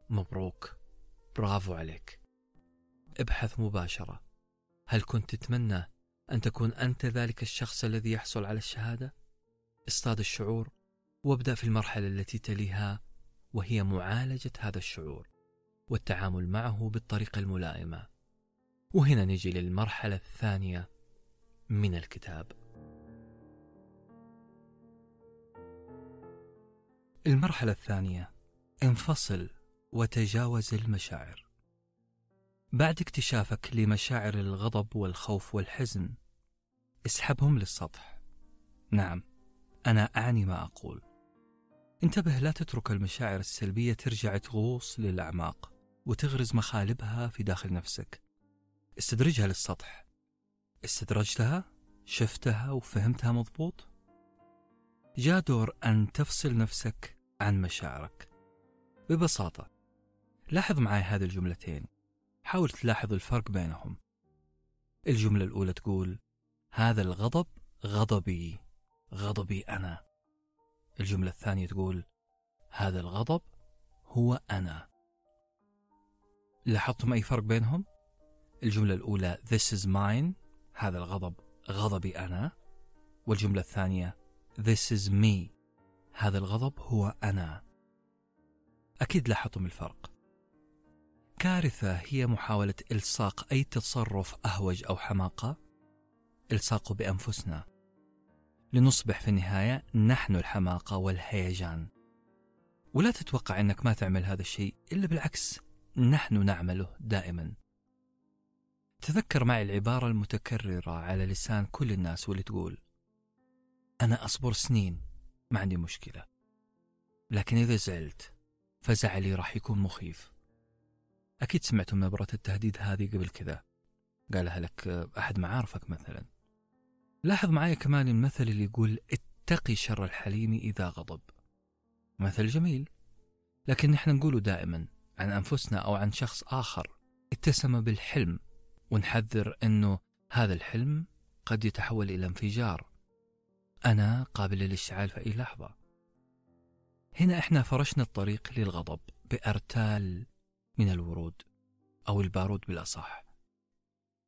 مبروك. برافو عليك. ابحث مباشرة. هل كنت تتمنى أن تكون أنت ذلك الشخص الذي يحصل على الشهادة؟ اصطاد الشعور وابدأ في المرحلة التي تليها وهي معالجة هذا الشعور والتعامل معه بالطريقة الملائمة. وهنا نجي للمرحلة الثانية من الكتاب. المرحلة الثانية انفصل وتجاوز المشاعر. بعد اكتشافك لمشاعر الغضب والخوف والحزن اسحبهم للسطح. نعم أنا أعني ما أقول. انتبه لا تترك المشاعر السلبية ترجع تغوص للأعماق وتغرز مخالبها في داخل نفسك. استدرجها للسطح. استدرجتها شفتها وفهمتها مضبوط؟ جاء دور أن تفصل نفسك عن مشاعرك. ببساطة لاحظ معي هذه الجملتين. حاول تلاحظ الفرق بينهم. الجملة الأولى تقول هذا الغضب غضبي غضبي أنا. الجملة الثانية تقول هذا الغضب هو أنا. لاحظتم أي فرق بينهم؟ الجملة الأولى This is mine. هذا الغضب غضبي أنا. والجملة الثانية This is me. هذا الغضب هو أنا. أكيد لاحظتم الفرق. كارثة هي محاولة إلصاق أي تصرف أهوج أو حماقة؟ إلصاقه بأنفسنا. لنصبح في النهاية نحن الحماقة والهيجان. ولا تتوقع أنك ما تعمل هذا الشيء إلا بالعكس نحن نعمله دائما. تذكر معي العبارة المتكررة على لسان كل الناس واللي تقول أنا أصبر سنين ما عندي مشكلة. لكن إذا زعلت فزعلي راح يكون مخيف. أكيد سمعتم نبرة التهديد هذه قبل كذا. قالها لك أحد معارفك مثلا. لاحظ معي كمان المثل اللي يقول اتقي شر الحليم إذا غضب. مثل جميل. لكن نحن نقوله دائما عن أنفسنا أو عن شخص آخر. اتسم بالحلم. ونحذر أنه هذا الحلم قد يتحول إلى انفجار. أنا قابل للاشتعال في أي لحظة. هنا إحنا فرشنا الطريق للغضب بأرتال من الورود أو البارود بالأصح.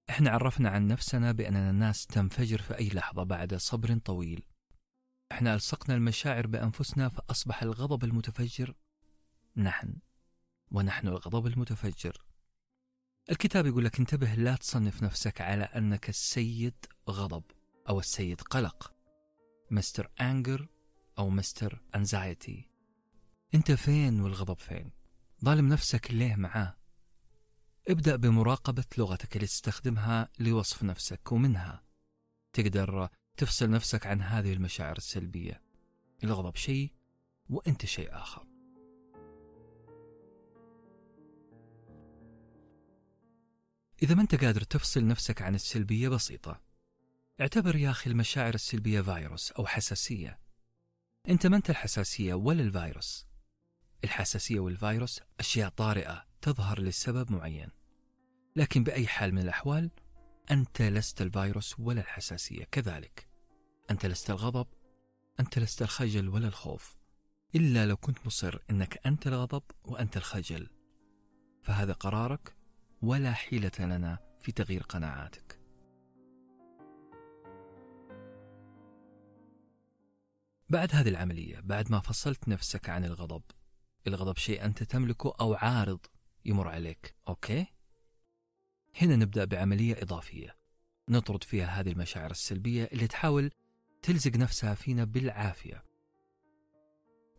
إحنا عرفنا عن نفسنا بأننا ناس تنفجر في أي لحظة بعد صبر طويل. إحنا ألصقنا المشاعر بأنفسنا فأصبح الغضب المتفجر. نحن ونحن الغضب المتفجر. الكتاب يقول لك انتبه لا تصنف نفسك على أنك السيد غضب أو السيد قلق. مستر أنجر أو مستر أنزايتي. أنت فين والغضب فين؟ ظالم نفسك ليه معاه؟ ابدأ بمراقبة لغتك اللي تستخدمها لوصف نفسك ومنها تقدر تفصل نفسك عن هذه المشاعر السلبية. الغضب شيء وأنت شيء آخر. إذا ما أنت قادر تفصل نفسك عن السلبية بسيطة اعتبر يا أخي المشاعر السلبية فيروس أو حساسية. أنت ما أنت الحساسية ولا الفيروس. الحساسية والفيروس أشياء طارئة تظهر لسبب معين. لكن بأي حال من الأحوال أنت لست الفيروس ولا الحساسية. كذلك أنت لست الغضب أنت لست الخجل ولا الخوف. إلا لو كنت مصر أنك أنت الغضب وأنت الخجل. فهذا قرارك ولا حيلة لنا في تغيير قناعاتك. بعد هذه العملية بعد ما فصلت نفسك عن الغضب الغضب شيء أنت تملكه أو عارض يمر عليك. okay؟ هنا نبدأ بعملية إضافية. نطرد فيها هذه المشاعر السلبية اللي تحاول تلزق نفسها فينا بالعافية.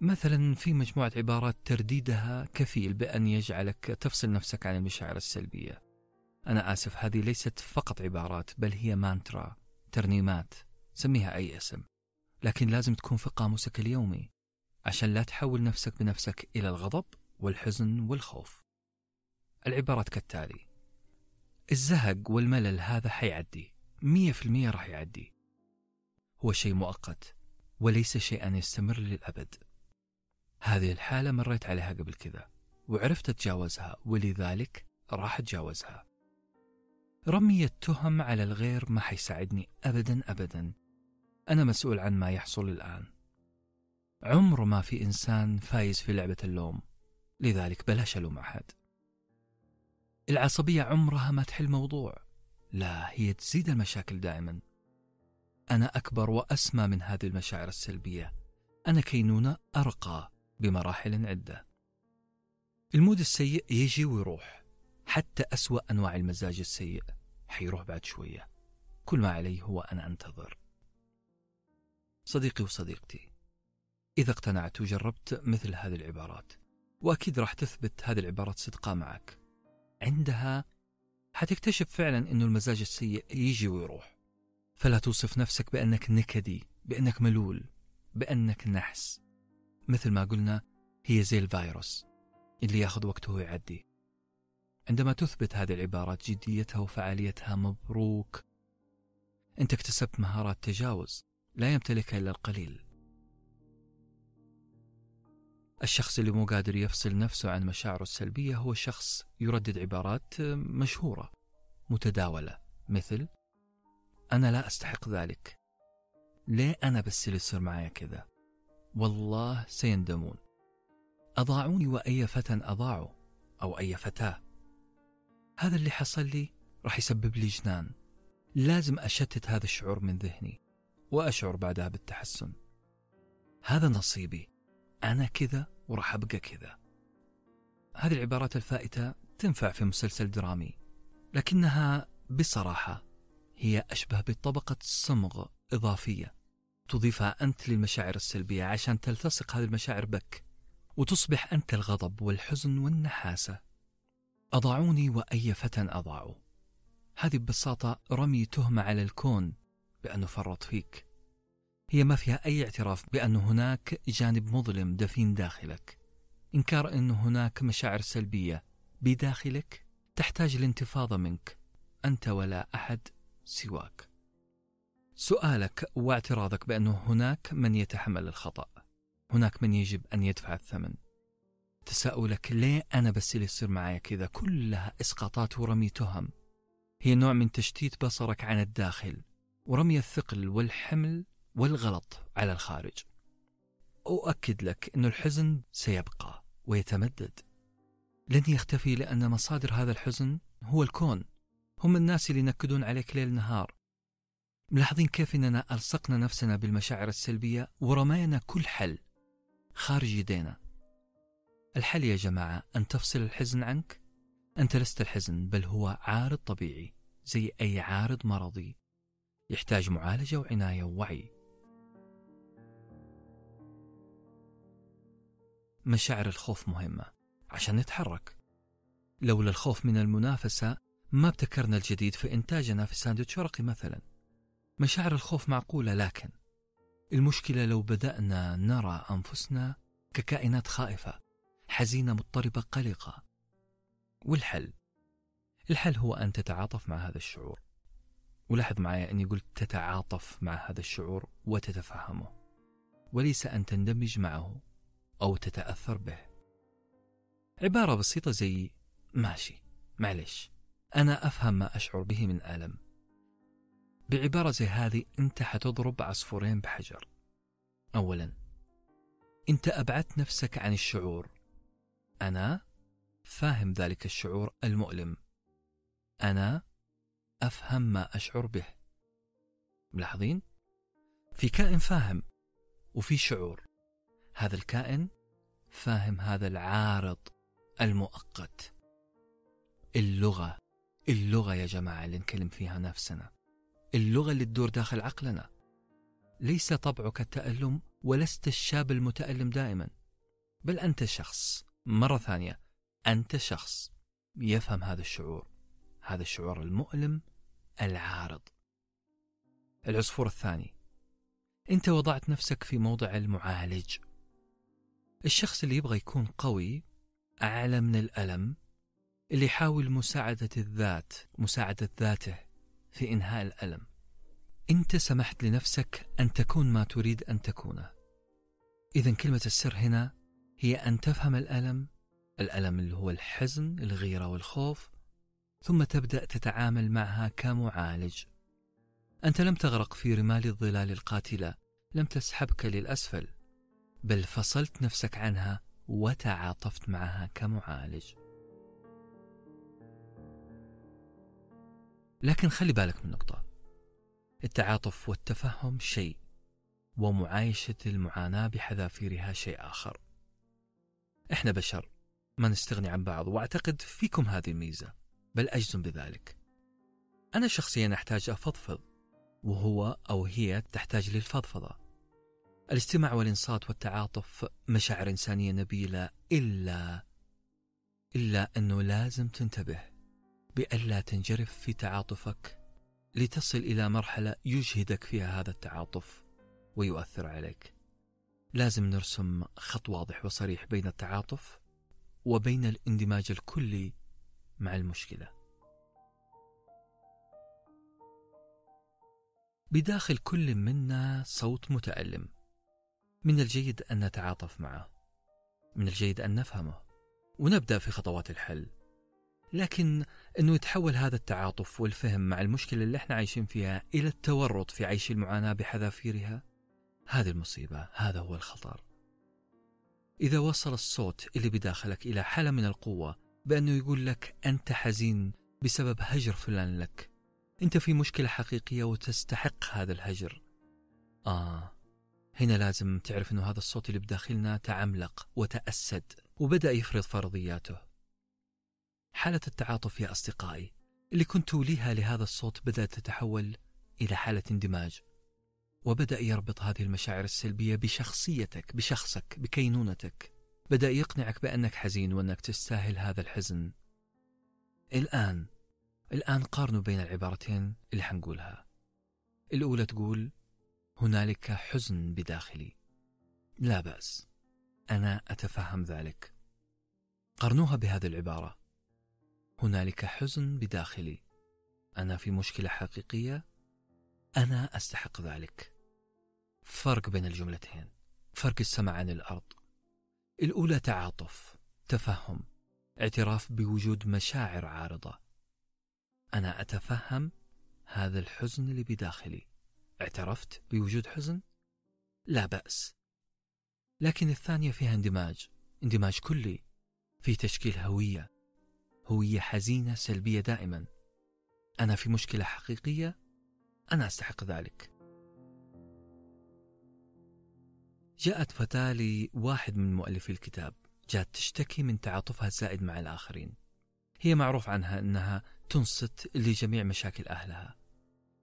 مثلا في مجموعة عبارات ترديدها كفيل بأن يجعلك تفصل نفسك عن المشاعر السلبية. أنا آسف هذه ليست فقط عبارات بل هي مانترا ترنيمات سميها أي اسم لكن لازم تكون في قاموسك اليومي. عشان لا تحول نفسك بنفسك إلى الغضب والحزن والخوف. العبارات كالتالي الزهق والملل هذا حيعدي مية في المية راح يعدي. هو شيء مؤقت وليس شيئا يستمر للأبد. هذه الحالة مريت عليها قبل كذا وعرفت أتجاوزها ولذلك راح أتجاوزها. رمي التهم على الغير ما حيساعدني أبدا أبدا. أنا مسؤول عن ما يحصل الآن. عمر ما في إنسان فايز في لعبة اللوم. لذلك بلاش ألوم أحد. العصبية عمرها ما تحل موضوع. لا هي تزيد المشاكل دائما. أنا أكبر وأسمى من هذه المشاعر السلبية. أنا كينونة أرقى بمراحل عدة. المود السيء يجي ويروح. حتى أسوأ أنواع المزاج السيء حيروح بعد شوية. كل ما علي هو أن أنتظر. صديقي وصديقتي إذا اقتنعت وجربت مثل هذه العبارات وأكيد راح تثبت هذه العبارات صدقة معك. عندها حتكتشف فعلا أنه المزاج السيء يجي ويروح. فلا توصف نفسك بأنك نكدي بأنك ملول بأنك نحس. مثل ما قلنا هي زي الفيروس اللي ياخذ وقته ويعدي. عندما تثبت هذه العبارات جديتها وفعاليتها مبروك. أنت اكتسبت مهارات تجاوز لا يمتلكها إلا القليل. الشخص اللي مو قادر يفصل نفسه عن مشاعره السلبية هو شخص يردد عبارات مشهورة متداولة مثل أنا لا أستحق ذلك. ليه أنا بس اللي يصير معايا كذا؟ والله سيندمون. أضاعوني وأي فتى أضاعوا أو أي فتاة. هذا اللي حصل لي راح يسبب لي جنان. لازم أشتت هذا الشعور من ذهني وأشعر بعدها بالتحسن. هذا نصيبي. أنا كذا وراح أبقى كذا. هذه العبارات الفائتة تنفع في مسلسل درامي لكنها بصراحة هي أشبه بطبقة صمغ إضافية تضيفها أنت للمشاعر السلبية عشان تلتصق هذه المشاعر بك وتصبح أنت الغضب والحزن والنحاسة. أضاعوني وأي فتى أضاعوا هذه ببساطة رمي تهمة على الكون بأنه فرط فيك. هي ما فيها أي اعتراف بأن هناك جانب مظلم دفين داخلك. إنكار أن هناك مشاعر سلبية بداخلك تحتاج الانتفاضة منك أنت ولا أحد سواك. سؤالك واعتراضك بأنه هناك من يتحمل الخطأ. هناك من يجب أن يدفع الثمن. تساؤلك ليه أنا بس اللي يصير معايا كذا؟ كلها إسقاطات ورمي تهم. هي نوع من تشتيت بصرك عن الداخل ورمي الثقل والحمل والغلط على الخارج. أؤكد لك أن الحزن سيبقى ويتمدد. لن يختفي لأن مصادر هذا الحزن هو الكون. هم الناس اللي ينكدون عليك ليل نهار. ملاحظين كيف أننا ألصقنا نفسنا بالمشاعر السلبية ورمينا كل حل خارج يدينا. الحل يا جماعة أن تفصل الحزن عنك؟ أنت لست الحزن بل هو عارض طبيعي زي أي عارض مرضي. يحتاج معالجة وعناية ووعي. مشاعر الخوف مهمة عشان نتحرك. لولا الخوف من المنافسة ما ابتكرنا الجديد في إنتاجنا في ساندويتش ورقي مثلا. مشاعر الخوف معقولة لكن المشكلة لو بدأنا نرى أنفسنا ككائنات خائفة حزينة مضطربة قلقة. والحل؟ الحل هو أن تتعاطف مع هذا الشعور. ولاحظ معي أني قلت تتعاطف مع هذا الشعور وتتفهمه. وليس أن تندمج معه. أو تتأثر به. عبارة بسيطة زي ماشي معلش أنا أفهم ما أشعر به من ألم. بعبارة زي هذه أنت حتضرب عصفورين بحجر. أولا أنت أبعدت نفسك عن الشعور. أنا فاهم ذلك الشعور المؤلم. أنا أفهم ما أشعر به. ملاحظين؟ في كائن فاهم وفي شعور. هذا الكائن فاهم هذا العارض المؤقت. اللغة اللغة يا جماعة اللي نكلم فيها نفسنا. اللغة اللي تدور داخل عقلنا. ليس طبعك التألم ولست الشاب المتألم دائما بل أنت شخص. مرة ثانية أنت شخص يفهم هذا الشعور هذا الشعور المؤلم العارض. العصفور الثاني. أنت وضعت نفسك في موضع المعالج. الشخص اللي يبغى يكون قوي أعلى من الألم اللي يحاول مساعدة الذات مساعدة ذاته في إنهاء الألم. أنت سمحت لنفسك أن تكون ما تريد أن تكونه إذا كلمة السر هنا هي أن تفهم الألم الألم اللي هو الحزن الغيرة والخوف ثم تبدأ تتعامل معها كمعالج. أنت لم تغرق في رمال الظلال القاتلة لم تسحبك للأسفل. بل فصلت نفسك عنها وتعاطفت معها كمعالج. لكن خلي بالك من نقطة. التعاطف والتفهم شيء ومعايشة المعاناة بحذافيرها شيء آخر. إحنا بشر ما نستغني عن بعض وأعتقد فيكم هذه الميزة بل أجزم بذلك. أنا شخصيا أحتاج أفضفض وهو أو هي تحتاج للفضفضة. الاستماع والإنصات والتعاطف مشاعر إنسانية نبيلة إلا إلا أنه لازم تنتبه بألا تنجرف في تعاطفك لتصل إلى مرحلة يجهدك فيها هذا التعاطف ويؤثر عليك. لازم نرسم خط واضح وصريح بين التعاطف وبين الاندماج الكلي مع المشكلة. بداخل كل منا صوت متألم. من الجيد أن نتعاطف معه. من الجيد أن نفهمه. ونبدأ في خطوات الحل. لكن إنه يتحول هذا التعاطف والفهم مع المشكلة اللي إحنا عايشين فيها إلى التورط في عيش المعاناة بحذافيرها؟ هذه المصيبة. هذا هو الخطر. إذا وصل الصوت اللي بداخلك إلى حالة من القوة بأنه يقول لك أنت حزين بسبب هجر فلان لك. أنت في مشكلة حقيقية وتستحق هذا الهجر. آه هنا لازم تعرف أنه هذا الصوت اللي بداخلنا تعملق وتأسد وبدأ يفرض فرضياته. حالة التعاطف يا أصدقائي اللي كنت توليها لهذا الصوت بدأت تتحول إلى حالة اندماج وبدأ يربط هذه المشاعر السلبية بشخصيتك بشخصك بكينونتك. بدأ يقنعك بأنك حزين وأنك تستاهل هذا الحزن. الآن الآن قارنوا بين العبارتين اللي حنقولها. الأولى تقول هنالك حزن بداخلي. لا بأس أنا أتفهم ذلك. قارنوها بهذه العبارة. هنالك حزن بداخلي. أنا في مشكلة حقيقية. أنا أستحق ذلك. فرق بين الجملتين. فرق السماء عن الأرض. الأولى تعاطف تفهم اعتراف بوجود مشاعر عارضة. أنا أتفهم هذا الحزن اللي بداخلي. اعترفت بوجود حزن؟ لا بأس. لكن الثانية فيها اندماج اندماج كلي في تشكيل هوية هوية حزينة سلبية دائما. أنا في مشكلة حقيقية أنا أستحق ذلك. جاءت فتاة لواحد من مؤلفي الكتاب جاءت تشتكي من تعاطفها الزائد مع الآخرين. هي معروف عنها أنها تنصت لجميع مشاكل أهلها.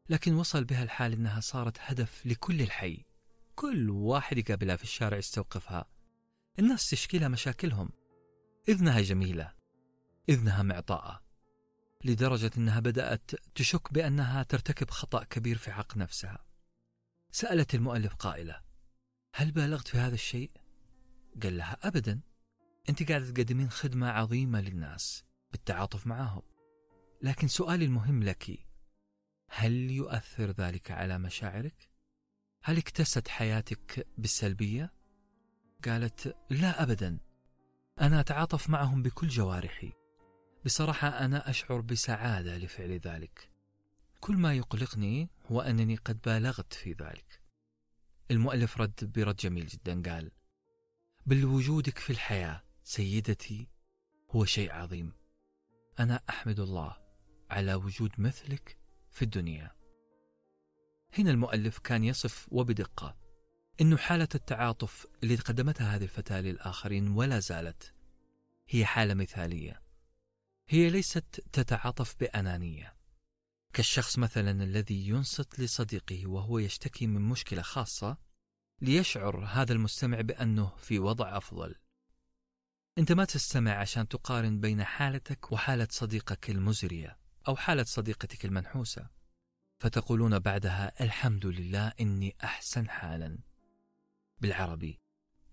لكن وصل بها الحال أنها صارت هدف لكل الحي. كل واحد يقابلها في الشارع يستوقفها. الناس تشكي لها مشاكلهم. إذنها جميلة. إذنها معطاءة. لدرجة أنها بدأت تشك بأنها ترتكب خطأ كبير في حق نفسها. سألت المؤلف قائلة هل بالغت في هذا الشيء؟ قال لها أبدا. أنت قاعدة تقدمين خدمة عظيمة للناس بالتعاطف معهم. لكن سؤالي المهم لك هل يؤثر ذلك على مشاعرك؟ هل اكتست حياتك بالسلبية؟ قالت لا أبدا. أنا أتعاطف معهم بكل جوارحي. بصراحة أنا أشعر بسعادة لفعل ذلك. كل ما يقلقني هو أنني قد بالغت في ذلك. المؤلف رد برد جميل جدا قال بل وجودك في الحياة سيدتي هو شيء عظيم. أنا أحمد الله على وجود مثلك في الدنيا. هنا المؤلف كان يصف وبدقة أن حالة التعاطف اللي قدمتها هذه الفتاة للآخرين ولا زالت هي حالة مثالية. هي ليست تتعاطف بأنانية. كالشخص مثلا الذي ينصت لصديقه وهو يشتكي من مشكلة خاصة ليشعر هذا المستمع بأنه في وضع أفضل. أنت ما تستمع عشان تقارن بين حالتك وحالة صديقك المزرية. أو حالة صديقتك المنحوسة فتقولون بعدها الحمد لله إني أحسن حالا. بالعربي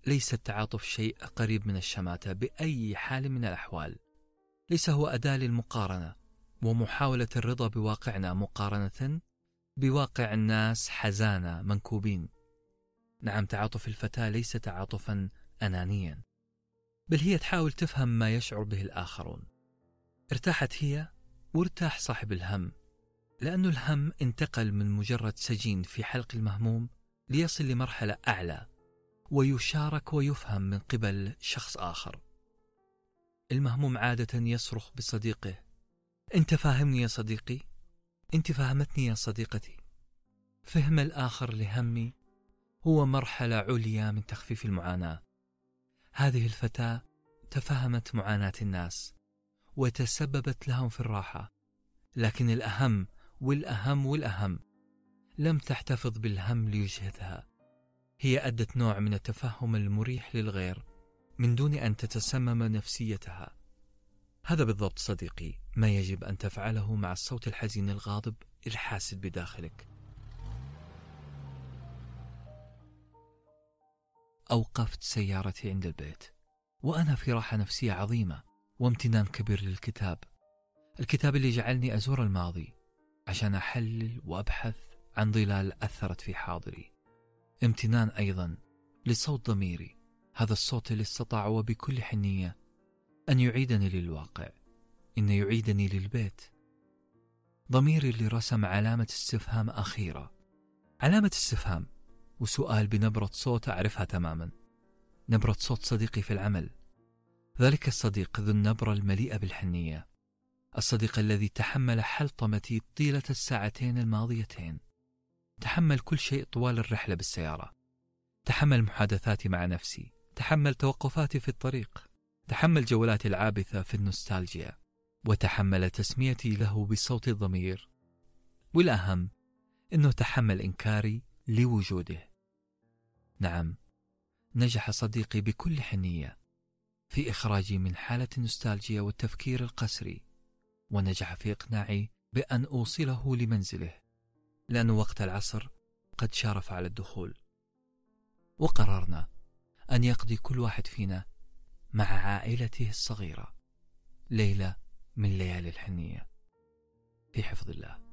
ليس التعاطف شيء قريب من الشماتة بأي حال من الأحوال. ليس هو أداة للمقارنة ومحاولة الرضا بواقعنا مقارنة بواقع الناس حزانة منكوبين. نعم تعاطف الفتاة ليس تعاطفا أنانيا بل هي تحاول تفهم ما يشعر به الآخرون. ارتاحت هي وارتاح صاحب الهم لأن الهم انتقل من مجرد سجين في حلق المهموم ليصل لمرحلة أعلى ويشارك ويفهم من قبل شخص آخر المهموم عادة يصرخ بصديقه أنت فاهمني يا صديقي؟ أنت فهمتني يا صديقتي فهم الآخر لهمي هو مرحلة عليا من تخفيف المعاناة هذه الفتاة تفهمت معاناة الناس وتسببت لهم في الراحة. لكن الأهم والأهم والأهم لم تحتفظ بالهم ليجهدها هي أدت نوع من التفهم المريح للغير من دون أن تتسمم نفسيتها. هذا بالضبط صديقي ما يجب أن تفعله مع الصوت الحزين الغاضب الحاسد بداخلك. أوقفت سيارتي عند البيت وأنا في راحة نفسية عظيمة. وامتنان كبير للكتاب. الكتاب اللي جعلني أزور الماضي عشان أحلل وأبحث عن ظلال أثرت في حاضري. امتنان أيضا لصوت ضميري. هذا الصوت اللي استطاع وبكل حنية أن يعيدني للواقع. إن يعيدني للبيت. ضميري اللي رسم علامة استفهام أخيرة. علامة استفهام وسؤال بنبرة صوت أعرفها تماما. نبرة صوت صديقي في العمل. ذلك الصديق ذو النبرة المليئة بالحنية الصديق الذي تحمل حلطمتي طيلة الساعتين الماضيتين تحمل كل شيء طوال الرحلة بالسيارة تحمل محادثاتي مع نفسي تحمل توقفاتي في الطريق تحمل جولاتي العابثة في النوستالجيا وتحمل تسميتي له بصوت الضمير. والأهم أنه تحمل إنكاري لوجوده. نعم نجح صديقي بكل حنية. في إخراجي من حالة النوستالجيا والتفكير القسري ونجح في إقناعي بأن أوصله لمنزله لأن وقت العصر قد شارف على الدخول. وقررنا أن يقضي كل واحد فينا مع عائلته الصغيرة ليلة من ليالي الحنية. في حفظ الله.